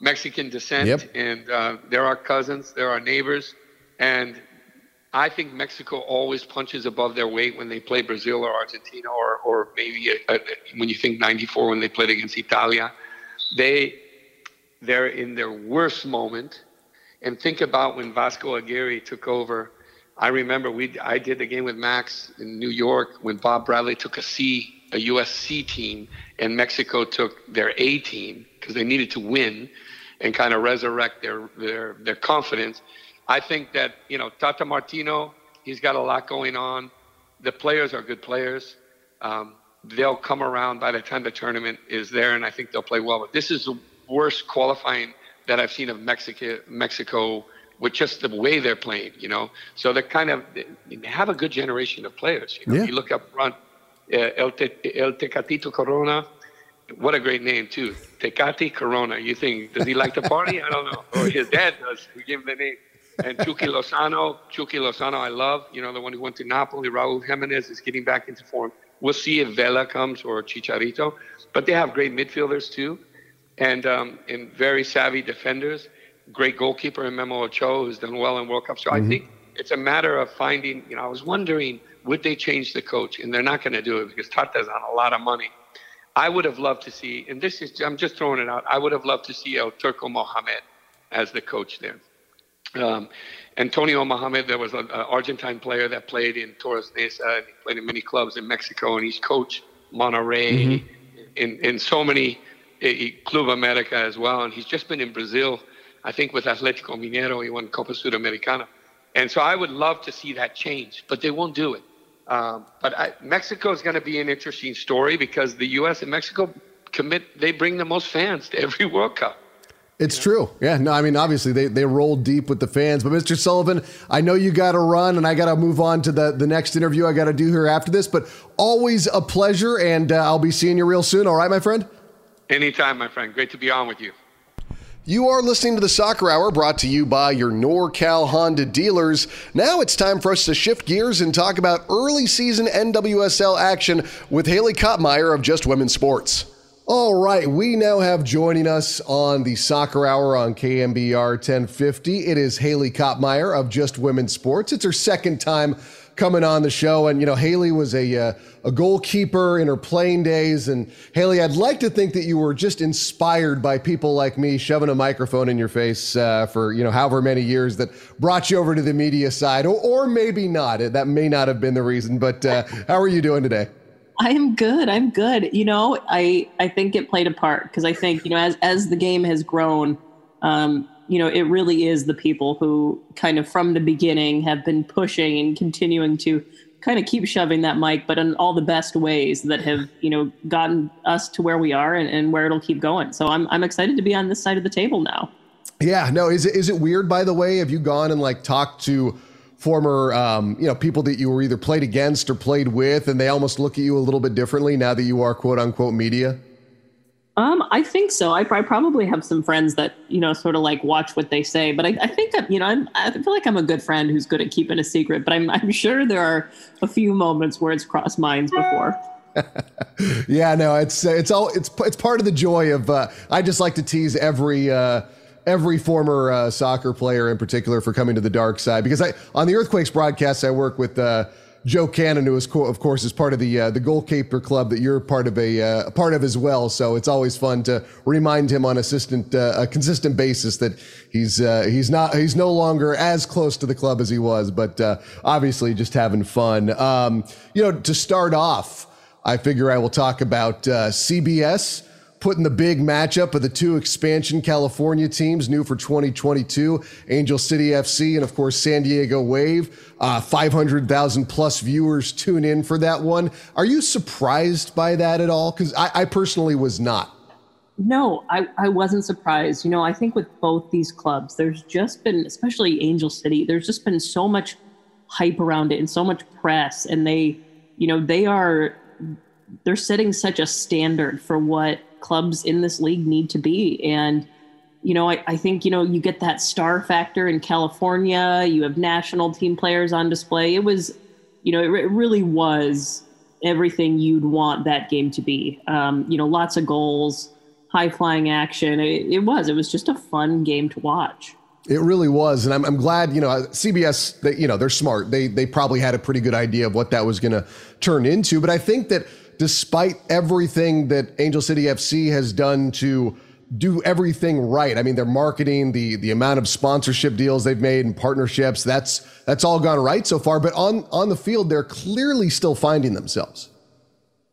Mexican descent, Yep. and uh, they're our cousins, they're our neighbors, and I think Mexico always punches above their weight when they play Brazil or Argentina or or maybe uh uh when you think '94 when they played against Italia, they they're in their worst moment. And think about when Vasco Aguirre took over. I remember we I did the game with Max in New York when Bob Bradley took a C, a USC team, and Mexico took their A team because they needed to win and kind of resurrect their their their confidence. I think that you know Tata Martino, he's got a lot going on. The players are good players. Um, they'll come around by the time the tournament is there, and I think they'll play well. But this is the worst qualifying that I've seen of Mexico. Mexico with just the way they're playing, you know. So they're kind of they have a good generation of players. You know, Yeah. you look up front, uh, El, Te- El Tecatito Corona. What a great name too, Tecati Corona. You think does he like to party? I don't know. Or his dad does. We give him the name. And Chucky Lozano, Chucky Lozano, I love. You know, the one who went to Napoli. Raúl Jimenez is getting back into form. We'll see if Vela comes or Chicharito. But they have great midfielders too, and um, and very savvy defenders. Great goalkeeper in Memo Ochoa, who's done well in World Cup. So I think it's a matter of finding. You know, I was wondering would they change the coach, and they're not going to do it because Tata's on a lot of money. I would have loved to see, and this is, I'm just throwing it out, I would have loved to see El Turco Mohamed as the coach there. Um, Antonio Mohamed, there was an Argentine player that played in Toros Neza and he played in many clubs in Mexico, and he's coached Monterrey in, in so many, Club America as well. And he's just been in Brazil, I think with Atletico Mineiro, he won Copa Sudamericana. And so I would love to see that change, but they won't do it. Um, but I, Mexico is going to be an interesting story because the U.S. and Mexico commit, they bring the most fans to every World Cup. It's true. Yeah, no, I mean, obviously they, they roll deep with the fans. But Mr. Sullivan, I know you got to run and I got to move on to the, the next interview I got to do here after this. But always a pleasure, and uh, I'll be seeing you real soon. All right, my friend? Anytime, my friend. Great to be on with you. You are listening to the Soccer Hour brought to you by your NorCal Honda dealers. Now it's time for us to shift gears and talk about early season NWSL action with Haley Kopmeyer of Just Women's Sports. All right, we now have joining us on the Soccer Hour on KNBR 1050. It is Haley Kopmeyer of Just Women's Sports. It's her second time coming on the show, and you know Haley was a uh, a goalkeeper in her playing days. And Haley, I'd like to think that you were just inspired by people like me shoving a microphone in your face uh, for you know however many years that brought you over to the media side, or, or maybe not. That may not have been the reason. But uh, how are you doing today? I am good. I'm good. You know, I I think it played a part because I think you know as as the game has grown, um, you know, it really is the people who kind of from the beginning have been pushing and continuing to kind of keep shoving that mic, but in all the best ways that have you know gotten us to where we are and, and where it'll keep going. So I'm I'm excited to be on this side of the table now. Yeah, no, is it is it weird by the way? Have you gone and like talked to former um, you know people that you were either played against or played with, and they almost look at you a little bit differently now that you are quote unquote media? Um, I think so. I, I probably have some friends that you know sort of like watch what they say, but I, I think that you know I'm, I feel like I'm a good friend who's good at keeping a secret. But I'm I'm sure there are a few moments where it's crossed minds before. Yeah, no, it's it's all it's it's part of the joy of. Uh, I just like to tease every. Uh, Every former uh, soccer player, in particular, for coming to the dark side, because I on the Earthquakes broadcast, I work with uh, Joe Cannon, who is of course is part of the uh, the goalkeeper club that you're part of a, uh, part of as well. So it's always fun to remind him on a consistent uh, a consistent basis that he's uh, he's not he's no longer as close to the club as he was, but uh, obviously just having fun. Um, you know, to start off, I figure I will talk about uh, CBS putting the big matchup of the two expansion California teams, new for 2022, Angel City FC and of course San Diego Wave. Uh, 500,000 plus viewers tune in for that one. Are you surprised by that at all? Because I, I personally was not. No, I, I wasn't surprised. You know, I think with both these clubs, there's just been, especially Angel City, there's just been so much hype around it and so much press. And they, you know, they are, they're setting such a standard for what clubs in this league need to be. And, you know, I, I think, you know, you get that star factor in California, you have national team players on display. It was, you know, it, it really was everything you'd want that game to be. Um, you know, lots of goals, high flying action. It, it was, it was just a fun game to watch. It really was, and I'm, I'm glad. You know, CBS. They, you know, they're smart. They they probably had a pretty good idea of what that was going to turn into. But I think that despite everything that Angel City FC has done to do everything right. I mean, their marketing, the the amount of sponsorship deals they've made and partnerships, that's that's all gone right so far. But on on the field, they're clearly still finding themselves.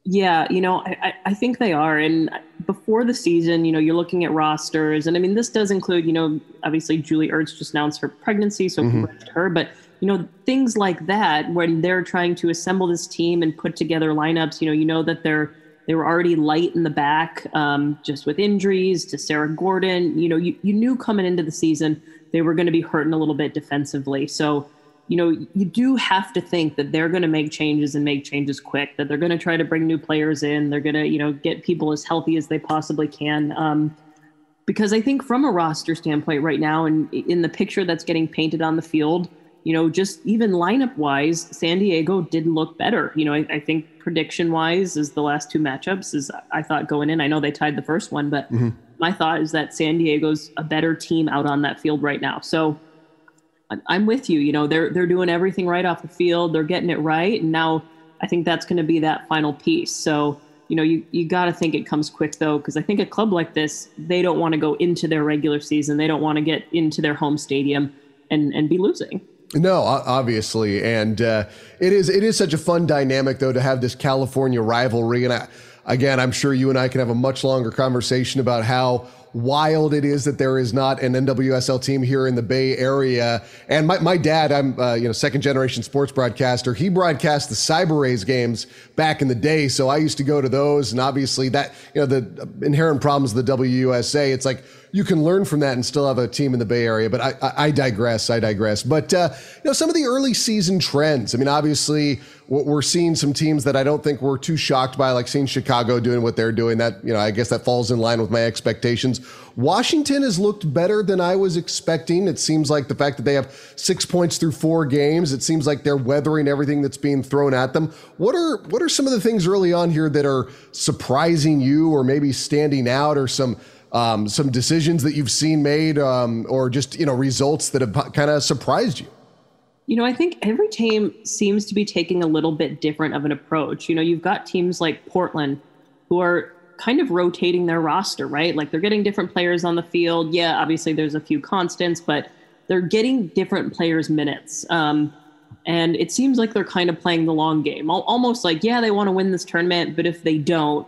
Yeah, you know, I, I think they are. And before the season, you know, you're looking at rosters, and I mean, this does include, you know, obviously Julie Ertz just announced her pregnancy, so mm-hmm. congrats to her. But you know, things like that when they're trying to assemble this team and put together lineups, you know, you know that they're they were already light in the back, um, just with injuries to Sarah Gordon. You know, you, you knew coming into the season they were going to be hurting a little bit defensively. So, you know, you do have to think that they're going to make changes and make changes quick, that they're going to try to bring new players in. They're going to, you know, get people as healthy as they possibly can. Um, because I think from a roster standpoint right now, and in the picture that's getting painted on the field, you know, just even lineup wise, San Diego didn't look better. You know, I, I think prediction wise is the last two matchups is I thought going in. I know they tied the first one, but mm-hmm. my thought is that San Diego's a better team out on that field right now. So I'm with you. You know, they're they're doing everything right off the field. They're getting it right, and now I think that's going to be that final piece. So you know, you you got to think it comes quick though, because I think a club like this, they don't want to go into their regular season. They don't want to get into their home stadium and and be losing. No, obviously, and uh, it is it is such a fun dynamic though to have this California rivalry. And I, again, I'm sure you and I can have a much longer conversation about how wild it is that there is not an NWSL team here in the Bay Area. And my, my dad, I'm uh, you know second generation sports broadcaster. He broadcast the CyberRays games back in the day, so I used to go to those. And obviously, that you know the inherent problems of the WUSA. It's like you can learn from that and still have a team in the Bay Area. But I, I, I digress. I digress. But uh, you know, some of the early season trends. I mean, obviously, we're seeing some teams that I don't think we're too shocked by, like seeing Chicago doing what they're doing. That you know, I guess that falls in line with my expectations. Washington has looked better than I was expecting. It seems like the fact that they have six points through four games. It seems like they're weathering everything that's being thrown at them. What are what are some of the things early on here that are surprising you, or maybe standing out, or some um, some decisions that you've seen made, um, or just you know results that have kind of surprised you? You know, I think every team seems to be taking a little bit different of an approach. You know, you've got teams like Portland who are kind of rotating their roster, right? Like they're getting different players on the field. Yeah, obviously there's a few constants, but they're getting different players minutes. Um, and it seems like they're kind of playing the long game, almost like, yeah, they want to win this tournament, but if they don't,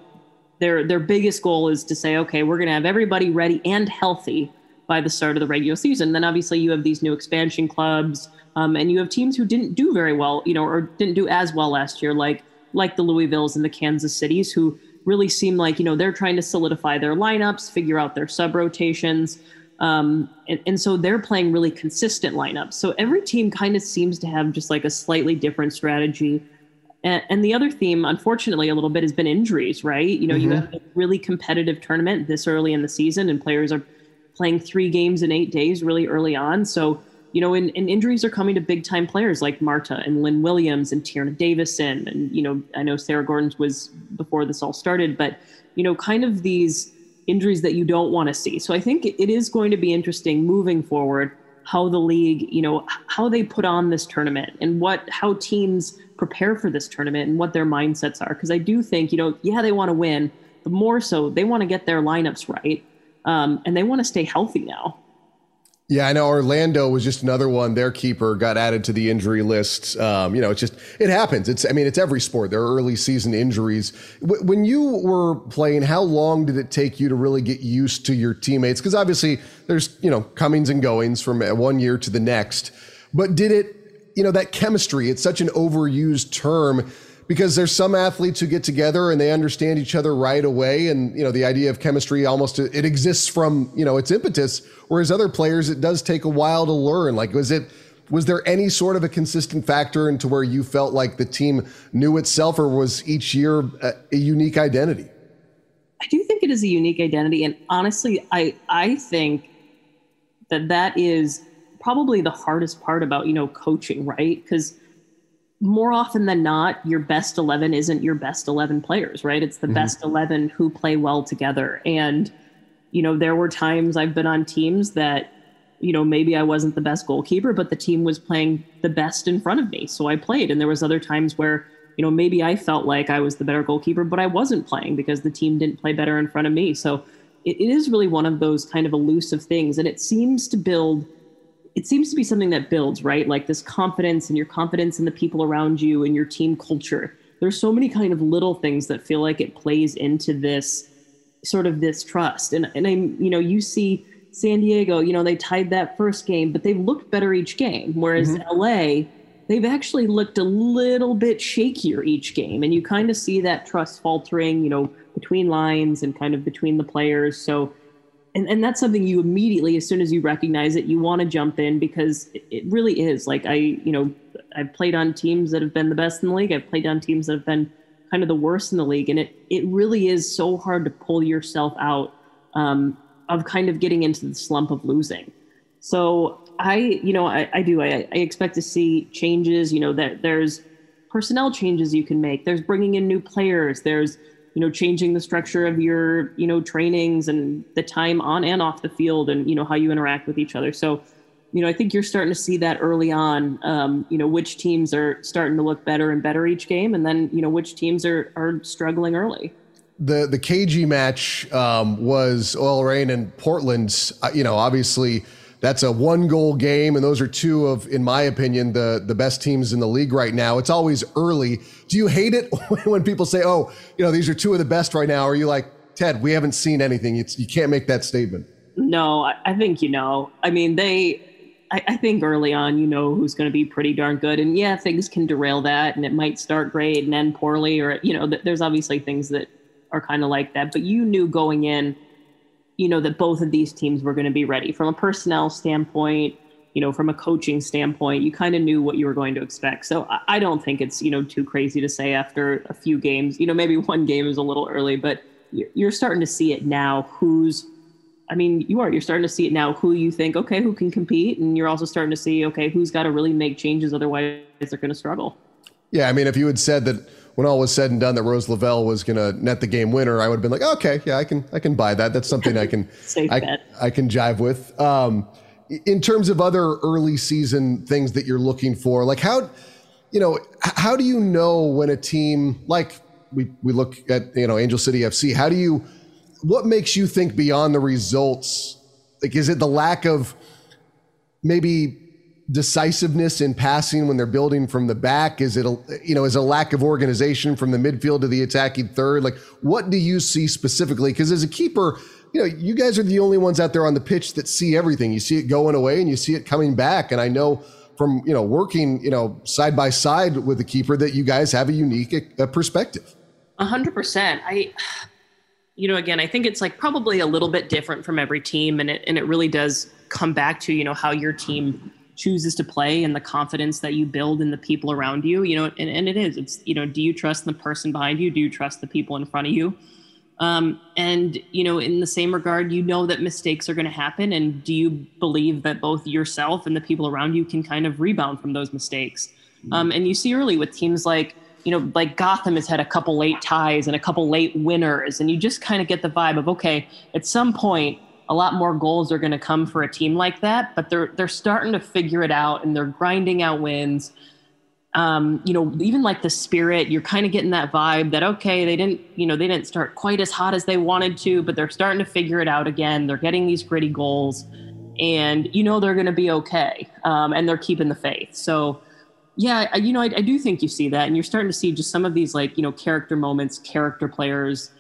their their biggest goal is to say, okay, we're going to have everybody ready and healthy by the start of the regular season. Then obviously you have these new expansion clubs, um, and you have teams who didn't do very well, you know, or didn't do as well last year, like like the Louisvilles and the Kansas Cities, who really seem like you know they're trying to solidify their lineups, figure out their sub rotations. Um, and, and so they're playing really consistent lineups. So every team kind of seems to have just like a slightly different strategy and, and, the other theme, unfortunately, a little bit has been injuries, right? You know, mm-hmm. you have a really competitive tournament this early in the season, and players are playing three games in eight days really early on. So, you know, and, and injuries are coming to big time players like Marta and Lynn Williams and Tierna Davidson. And, you know, I know Sarah Gordon's was before this all started, but, you know, kind of these injuries that you don't want to see. So I think it is going to be interesting moving forward how the league, you know, how they put on this tournament and what how teams prepare for this tournament and what their mindsets are. Because I do think, you know, yeah, they want to win, but more so, they want to get their lineups right, um, and they want to stay healthy now. Yeah, I know Orlando was just another one. Their keeper got added to the injury list. Um, you know, it's just it happens. It's I mean, it's every sport. There are early season injuries. W- when you were playing, how long did it take you to really get used to your teammates? Because obviously, there's you know comings and goings from one year to the next. But did it, you know, that chemistry? It's such an overused term because there's some athletes who get together and they understand each other right away. And you know the idea of chemistry almost it exists from you know its impetus whereas other players it does take a while to learn. Like was it was there any sort of a consistent factor into where you felt like the team knew itself or was each year a, a unique identity? I do think it is a unique identity. And honestly i i think that that is probably the hardest part about you know coaching right because more often than not, your best 11 isn't your best 11 players, right? It's the mm-hmm. best 11 who play well together. And, you know, there were times I've been on teams that, you know, maybe I wasn't the best goalkeeper, but the team was playing the best in front of me. So I played. And there was other times where, you know, maybe I felt like I was the better goalkeeper, but I wasn't playing because the team didn't play better in front of me. So it, it is really one of those kind of elusive things. And it seems to build it seems to be something that builds, right? Like this confidence and your confidence in the people around you and your team culture. There's so many kind of little things that feel like it plays into this sort of this trust. And and I'm, you know, you see San Diego, you know, they tied that first game, but they've looked better each game. Whereas mm-hmm. LA, they've actually looked a little bit shakier each game. And you kind of see that trust faltering, you know, between lines and kind of between the players. So and, and that's something you immediately as soon as you recognize it you want to jump in because it, it really is. Like i you know i've played on teams that have been the best in the league. I've played on teams that have been kind of the worst in the league. And it it really is so hard to pull yourself out um, of kind of getting into the slump of losing. So i you know i, I do. I, I expect to see changes you know that there's personnel changes you can make. There's bringing in new players. There's you know changing the structure of your you know trainings and the time on and off the field and you know how you interact with each other so you know i think you're starting to see that early on um, you know which teams are starting to look better and better each game and then you know which teams are are struggling early the the KG match um, was OL Reign and Portland's. Uh, you know, obviously that's a one goal game, and those are two of, in my opinion, the the best teams in the league right now. It's always early. Do you hate it when people say, "Oh, you know, these are two of the best right now"? Or are you like, Ted, we haven't seen anything. It's, you can't make that statement. No, I think you know. I mean, they. I, I think early on, you know who's going to be pretty darn good, and yeah, things can derail that, and it might start great and end poorly, or you know, th- there's obviously things that are kind of like that. But you knew going in you know that both of these teams were going to be ready. From a personnel standpoint you know from a coaching standpoint you kind of knew what you were going to expect. So i don't think it's you know too crazy to say after a few games you know maybe one game is a little early but you're starting to see it now who's i mean you are you're starting to see it now who you think okay who can compete and you're also starting to see okay who's got to really make changes otherwise they're going to struggle. Yeah i mean if you had said that when all was said and done that Rose Lavelle was going to net the game winner, I would have been like, okay, yeah, I can I can buy that. That's something I can I, I, can jive with. Um, in terms of other early season things that you're looking for, like how you know how do you know when a team like we we look at you know Angel City FC, how do you what makes you think beyond the results? Like, is it the lack of maybe decisiveness in passing when they're building from the back? Is it a, you know is a lack of organization from the midfield to the attacking third? Like what do you see specifically? Because as a keeper, you know you guys are the only ones out there on the pitch that see everything. You see it going away and you see it coming back. And I know from you know working you know side by side with the keeper that you guys have a unique uh, perspective. A hundred percent. I. You know, again, I think it's like probably a little bit different from every team, and it and it really does come back to you know how your team chooses to play and the confidence that you build in the people around you you know and, and it is it's you know do you trust the person behind you? Do you trust the people in front of you? Um, and you know in the same regard you know that mistakes are going to happen and do you believe that both yourself and the people around you can kind of rebound from those mistakes? Mm-hmm. um, and you see early with teams like you know like gotham has had a couple late ties and a couple late winners and you just kind of get the vibe of okay at some point a lot more goals are going to come for a team like that, but they're they're starting to figure it out and they're grinding out wins. Um, you know, even like the spirit, you're kind of getting that vibe that okay, they didn't, you know, they didn't start quite as hot as they wanted to, but they're starting to figure it out again. They're getting these gritty goals, and you know they're going to be okay, um, and they're keeping the faith. So, yeah, I, you know, I, I do think you see that, and you're starting to see just some of these like you know character moments, character players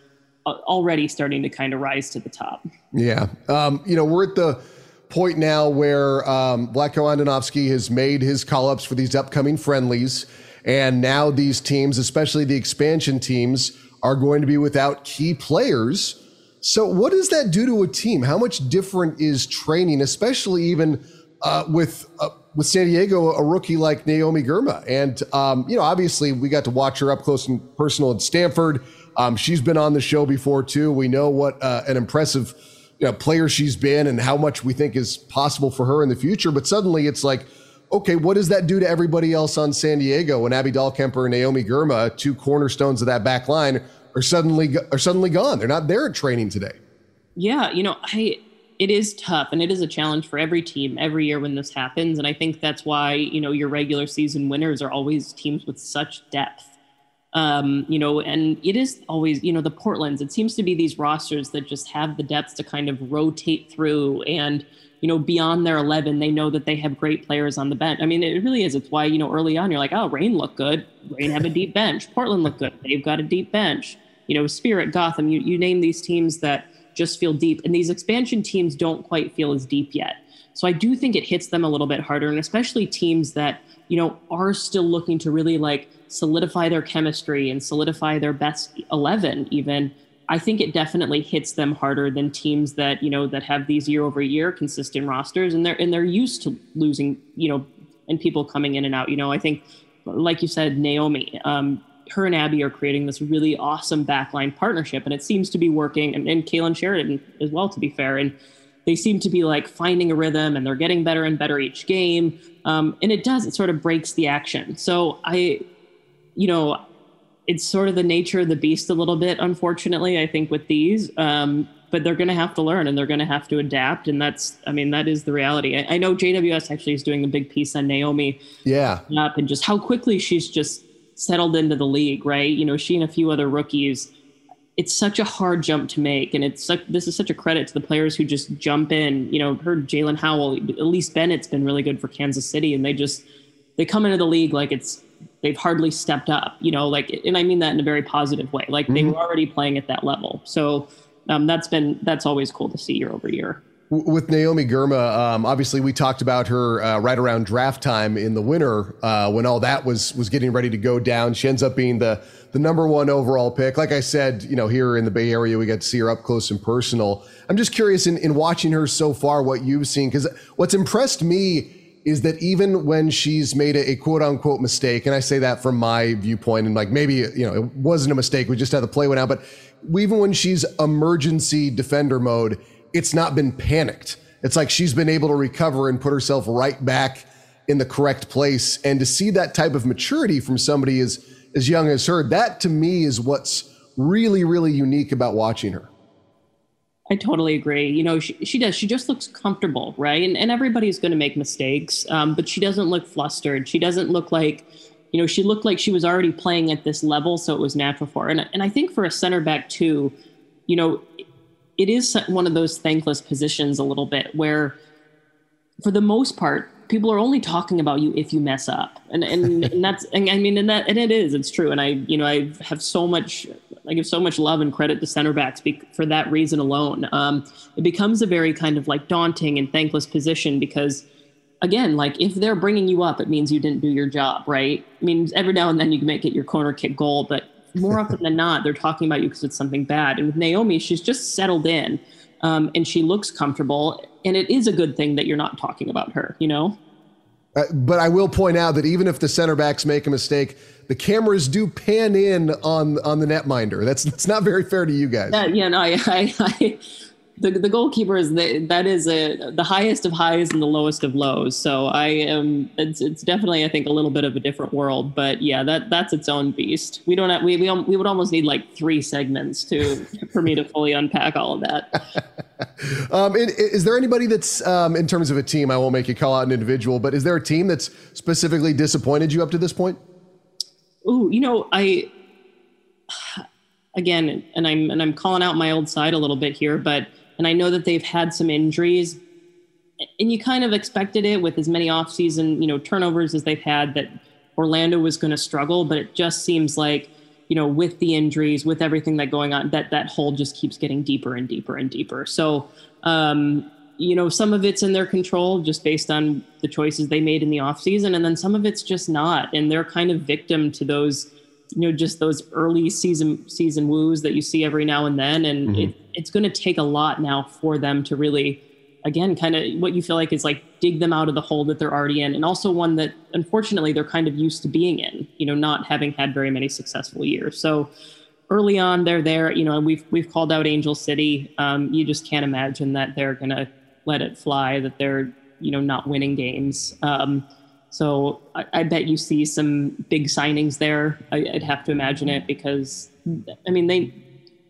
already starting to kind of rise to the top. Yeah. Um, you know, we're at the point now where um, Vlatko Andonovski has made his call ups for these upcoming friendlies. And now these teams, especially the expansion teams, are going to be without key players. So, what does that do to a team? How much different is training, especially even uh, with uh, with San Diego, a rookie like Naomi Girma? And um, you know, obviously, we got to watch her up close and personal at Stanford. Um, she's been on the show before too. We know what uh, an impressive you know, player she's been and how much we think is possible for her in the future. But suddenly it's like, okay, what does that do to everybody else on San Diego when Abby Dahlkemper and Naomi Girma, two cornerstones of that back line, are suddenly are suddenly gone? They're not there at training today. Yeah, you know, I it is tough and it is a challenge for every team every year when this happens and i think that's why you know your regular season winners are always teams with such depth um, you know, and it is always, you know, the Portlands, it seems to be these rosters that just have the depth to kind of rotate through and, you know, beyond their 11, they know that they have great players on the bench. I mean, it really is. It's why, you know, early on, you're like, oh, Reign look good. Reign have a deep bench. Portland look good. They've got a deep bench. You know, Spirit, Gotham, you, you name these teams that just feel deep. And these expansion teams don't quite feel as deep yet. So I do think it hits them a little bit harder, and especially teams that, you know, are still looking to really like solidify their chemistry and solidify their best 11 even i think it definitely hits them harder than teams that you know that have these year over year consistent rosters and they're and they're used to losing you know and people coming in and out you know i think like you said naomi um, her and abby are creating this really awesome backline partnership and it seems to be working and, and kailen sheridan as well to be fair and they seem to be like finding a rhythm and they're getting better and better each game um, and it does it sort of breaks the action. So i you know, it's sort of the nature of the beast a little bit, unfortunately, I think, with these. Um, but they're going to have to learn and they're going to have to adapt. And that's, I mean, that is the reality. I, I, know JWS actually is doing a big piece on Naomi. Yeah. Up and just how quickly she's just settled into the league, right? You know, she and a few other rookies. It's such a hard jump to make. And it's such, this is such a credit to the players who just jump in. You know, heard Jaelin Howell, Elyse Bennett's been really good for Kansas City. And they just, they come into the league like it's they've hardly stepped up, you know, like, and I mean that in a very positive way. Like mm-hmm. they were already playing at that level. So um, that's been, that's always cool to see year over year. With Naomi Girma, um, obviously we talked about her uh, right around draft time in the winter uh, when all that was was getting ready to go down. She ends up being the the number one overall pick. Like I said, you know, here in the Bay Area, we got to see her up close and personal. I'm just curious in, in watching her so far, what you've seen, because what's impressed me is that even when she's made a, a, quote unquote mistake, and I say that from my viewpoint, and like maybe, you know, it wasn't a mistake, we just had the play went out, but even when she's emergency defender mode, it's not been panicked. It's like she's been able to recover and put herself right back in the correct place. And to see that type of maturity from somebody as, as young as her, that to me is what's really, really unique about watching her. I totally agree. You know, she, she does. She just looks comfortable, right? And, and everybody's going to make mistakes, um, but she doesn't look flustered. She doesn't look like, you know, she looked like she was already playing at this level, so it was natural for her. And, and I think for a center back, too, you know, it is one of those thankless positions a little bit where, for the most part, people are only talking about you if you mess up. And and, and that's and i mean and that and it is it's true. And i you know i have so much i give so much love and credit to center backs for that reason alone. Um, it becomes a very kind of like daunting and thankless position because again like if they're bringing you up it means you didn't do your job right? I mean every now and then you can make it your corner kick goal but more often than not they're talking about you because it's something bad. And with naomi she's just settled in um, and she looks comfortable and it is a good thing that you're not talking about her you know uh, but I will point out that even if the center backs make a mistake, the cameras do pan in on on the netminder. That's that's not very fair to you guys. Yeah, yeah no, I, I, I the, the goalkeeper is the, that is a, the highest of highs and the lowest of lows. So I am it's it's definitely I think a little bit of a different world. But yeah, that that's its own beast. We don't have, we we we would almost need like three segments to for me to fully unpack all of that. um, is, is there anybody that's um, in terms of a team? I won't make you call out an individual, but is there a team that's specifically disappointed you up to this point? Ooh, you know, I again, and I'm and I'm calling out my old side a little bit here, but and I know that they've had some injuries, and you kind of expected it with as many offseason, you know, turnovers as they've had that Orlando was going to struggle, but it just seems like you know, with the injuries, with everything that going on, that that hole just keeps getting deeper and deeper and deeper. So, um, you know, some of it's in their control just based on the choices they made in the offseason, and then some of it's just not, and they're kind of victim to those, you know, just those early season season woos that you see every now and then, and mm-hmm. it, it's going to take a lot now for them to really again kind of what you feel like is like dig them out of the hole that they're already in and also one that unfortunately they're kind of used to being in you know not having had very many successful years. So early on they're there you know we've we've called out angel city. Um, you just can't imagine that they're gonna let it fly that they're you know not winning games. Um, so I, I, bet you see some big signings there I, i'd have to imagine it because i mean they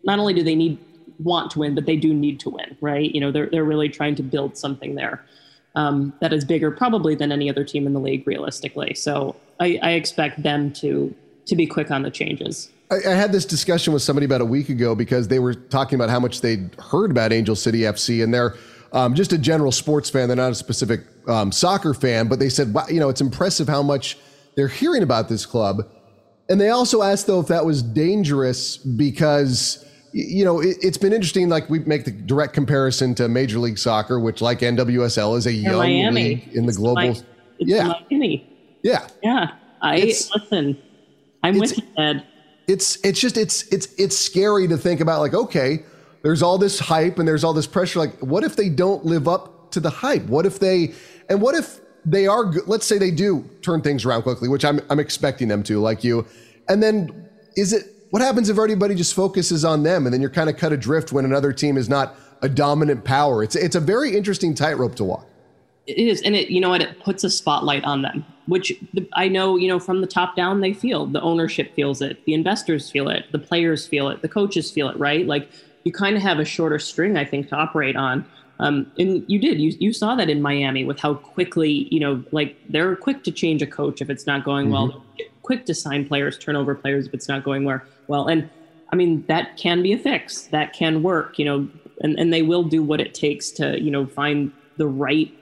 not only do they need want to win, but they do need to win, right? You know, they're they're really trying to build something there um, that is bigger probably than any other team in the league, realistically. So I, I expect them to to be quick on the changes. I, I, had this discussion with somebody about a week ago because they were talking about how much they'd heard about Angel City FC, and they're um, just a general sports fan. They're not a specific um, soccer fan, but they said, wow, you know, it's impressive how much they're hearing about this club. And they also asked though if that was dangerous because you know, it, has been interesting. Like we make the direct comparison to Major League Soccer, which, like NWSL, is a young Miami. league in the it's global. My, yeah, Miami. Yeah, yeah. I it's, listen. I'm with you, Ed. It's it's just it's it's it's scary to think about. Like, okay, there's all this hype and there's all this pressure. Like, what if they don't live up to the hype? What if they and what if they are? Let's say they do turn things around quickly, which I'm I'm expecting them to, like you. And then is it what happens if everybody just focuses on them and then you're kind of cut adrift when another team is not a dominant power? It's it's a very interesting tightrope to walk. It is, and it you know what it puts a spotlight on them, which I know you know from the top down they feel. The ownership feels it, the investors feel it, the players feel it, the coaches feel it. Right, like you kind of have a shorter string, I think, to operate on. Um, and you did. You you saw that in Miami with how quickly you know, like they're quick to change a coach if it's not going mm-hmm. well. quick to sign players, turnover players if it's not going well well. And I mean, that can be a fix. That can work, you know, and, and they will do what it takes to, you know, find the right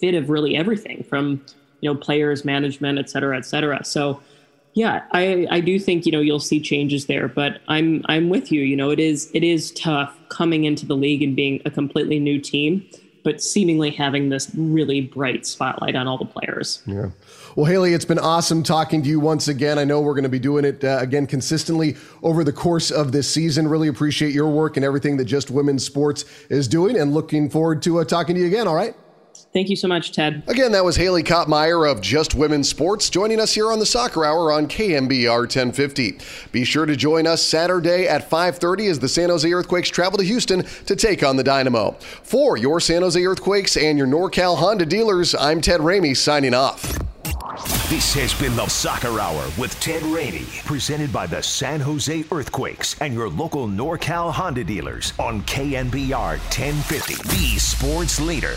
fit of really everything from, you know, players, management, et cetera, et cetera. So yeah, I, I do think, you know, you'll see changes there, but I'm I'm with you. You know, it is it is tough coming into the league and being a completely new team, but seemingly having this really bright spotlight on all the players. Yeah. Well, Haley, it's been awesome talking to you once again. I know we're going to be doing it uh, again consistently over the course of this season. Really appreciate your work and everything that Just Women's Sports is doing, and looking forward to uh, talking to you again. All right. Thank you so much, Ted. Again, that was Haley Kopmeyer of Just Women's Sports joining us here on the Soccer Hour on KNBR 1050. Be sure to join us Saturday at 5:30 as the San Jose Earthquakes travel to Houston to take on the Dynamo. For your San Jose Earthquakes and your NorCal Honda dealers, I'm Ted Ramey signing off. This has been the Soccer Hour with Ted Ramey, presented by the San Jose Earthquakes and your local NorCal Honda dealers on KNBR 1050, the sports leader.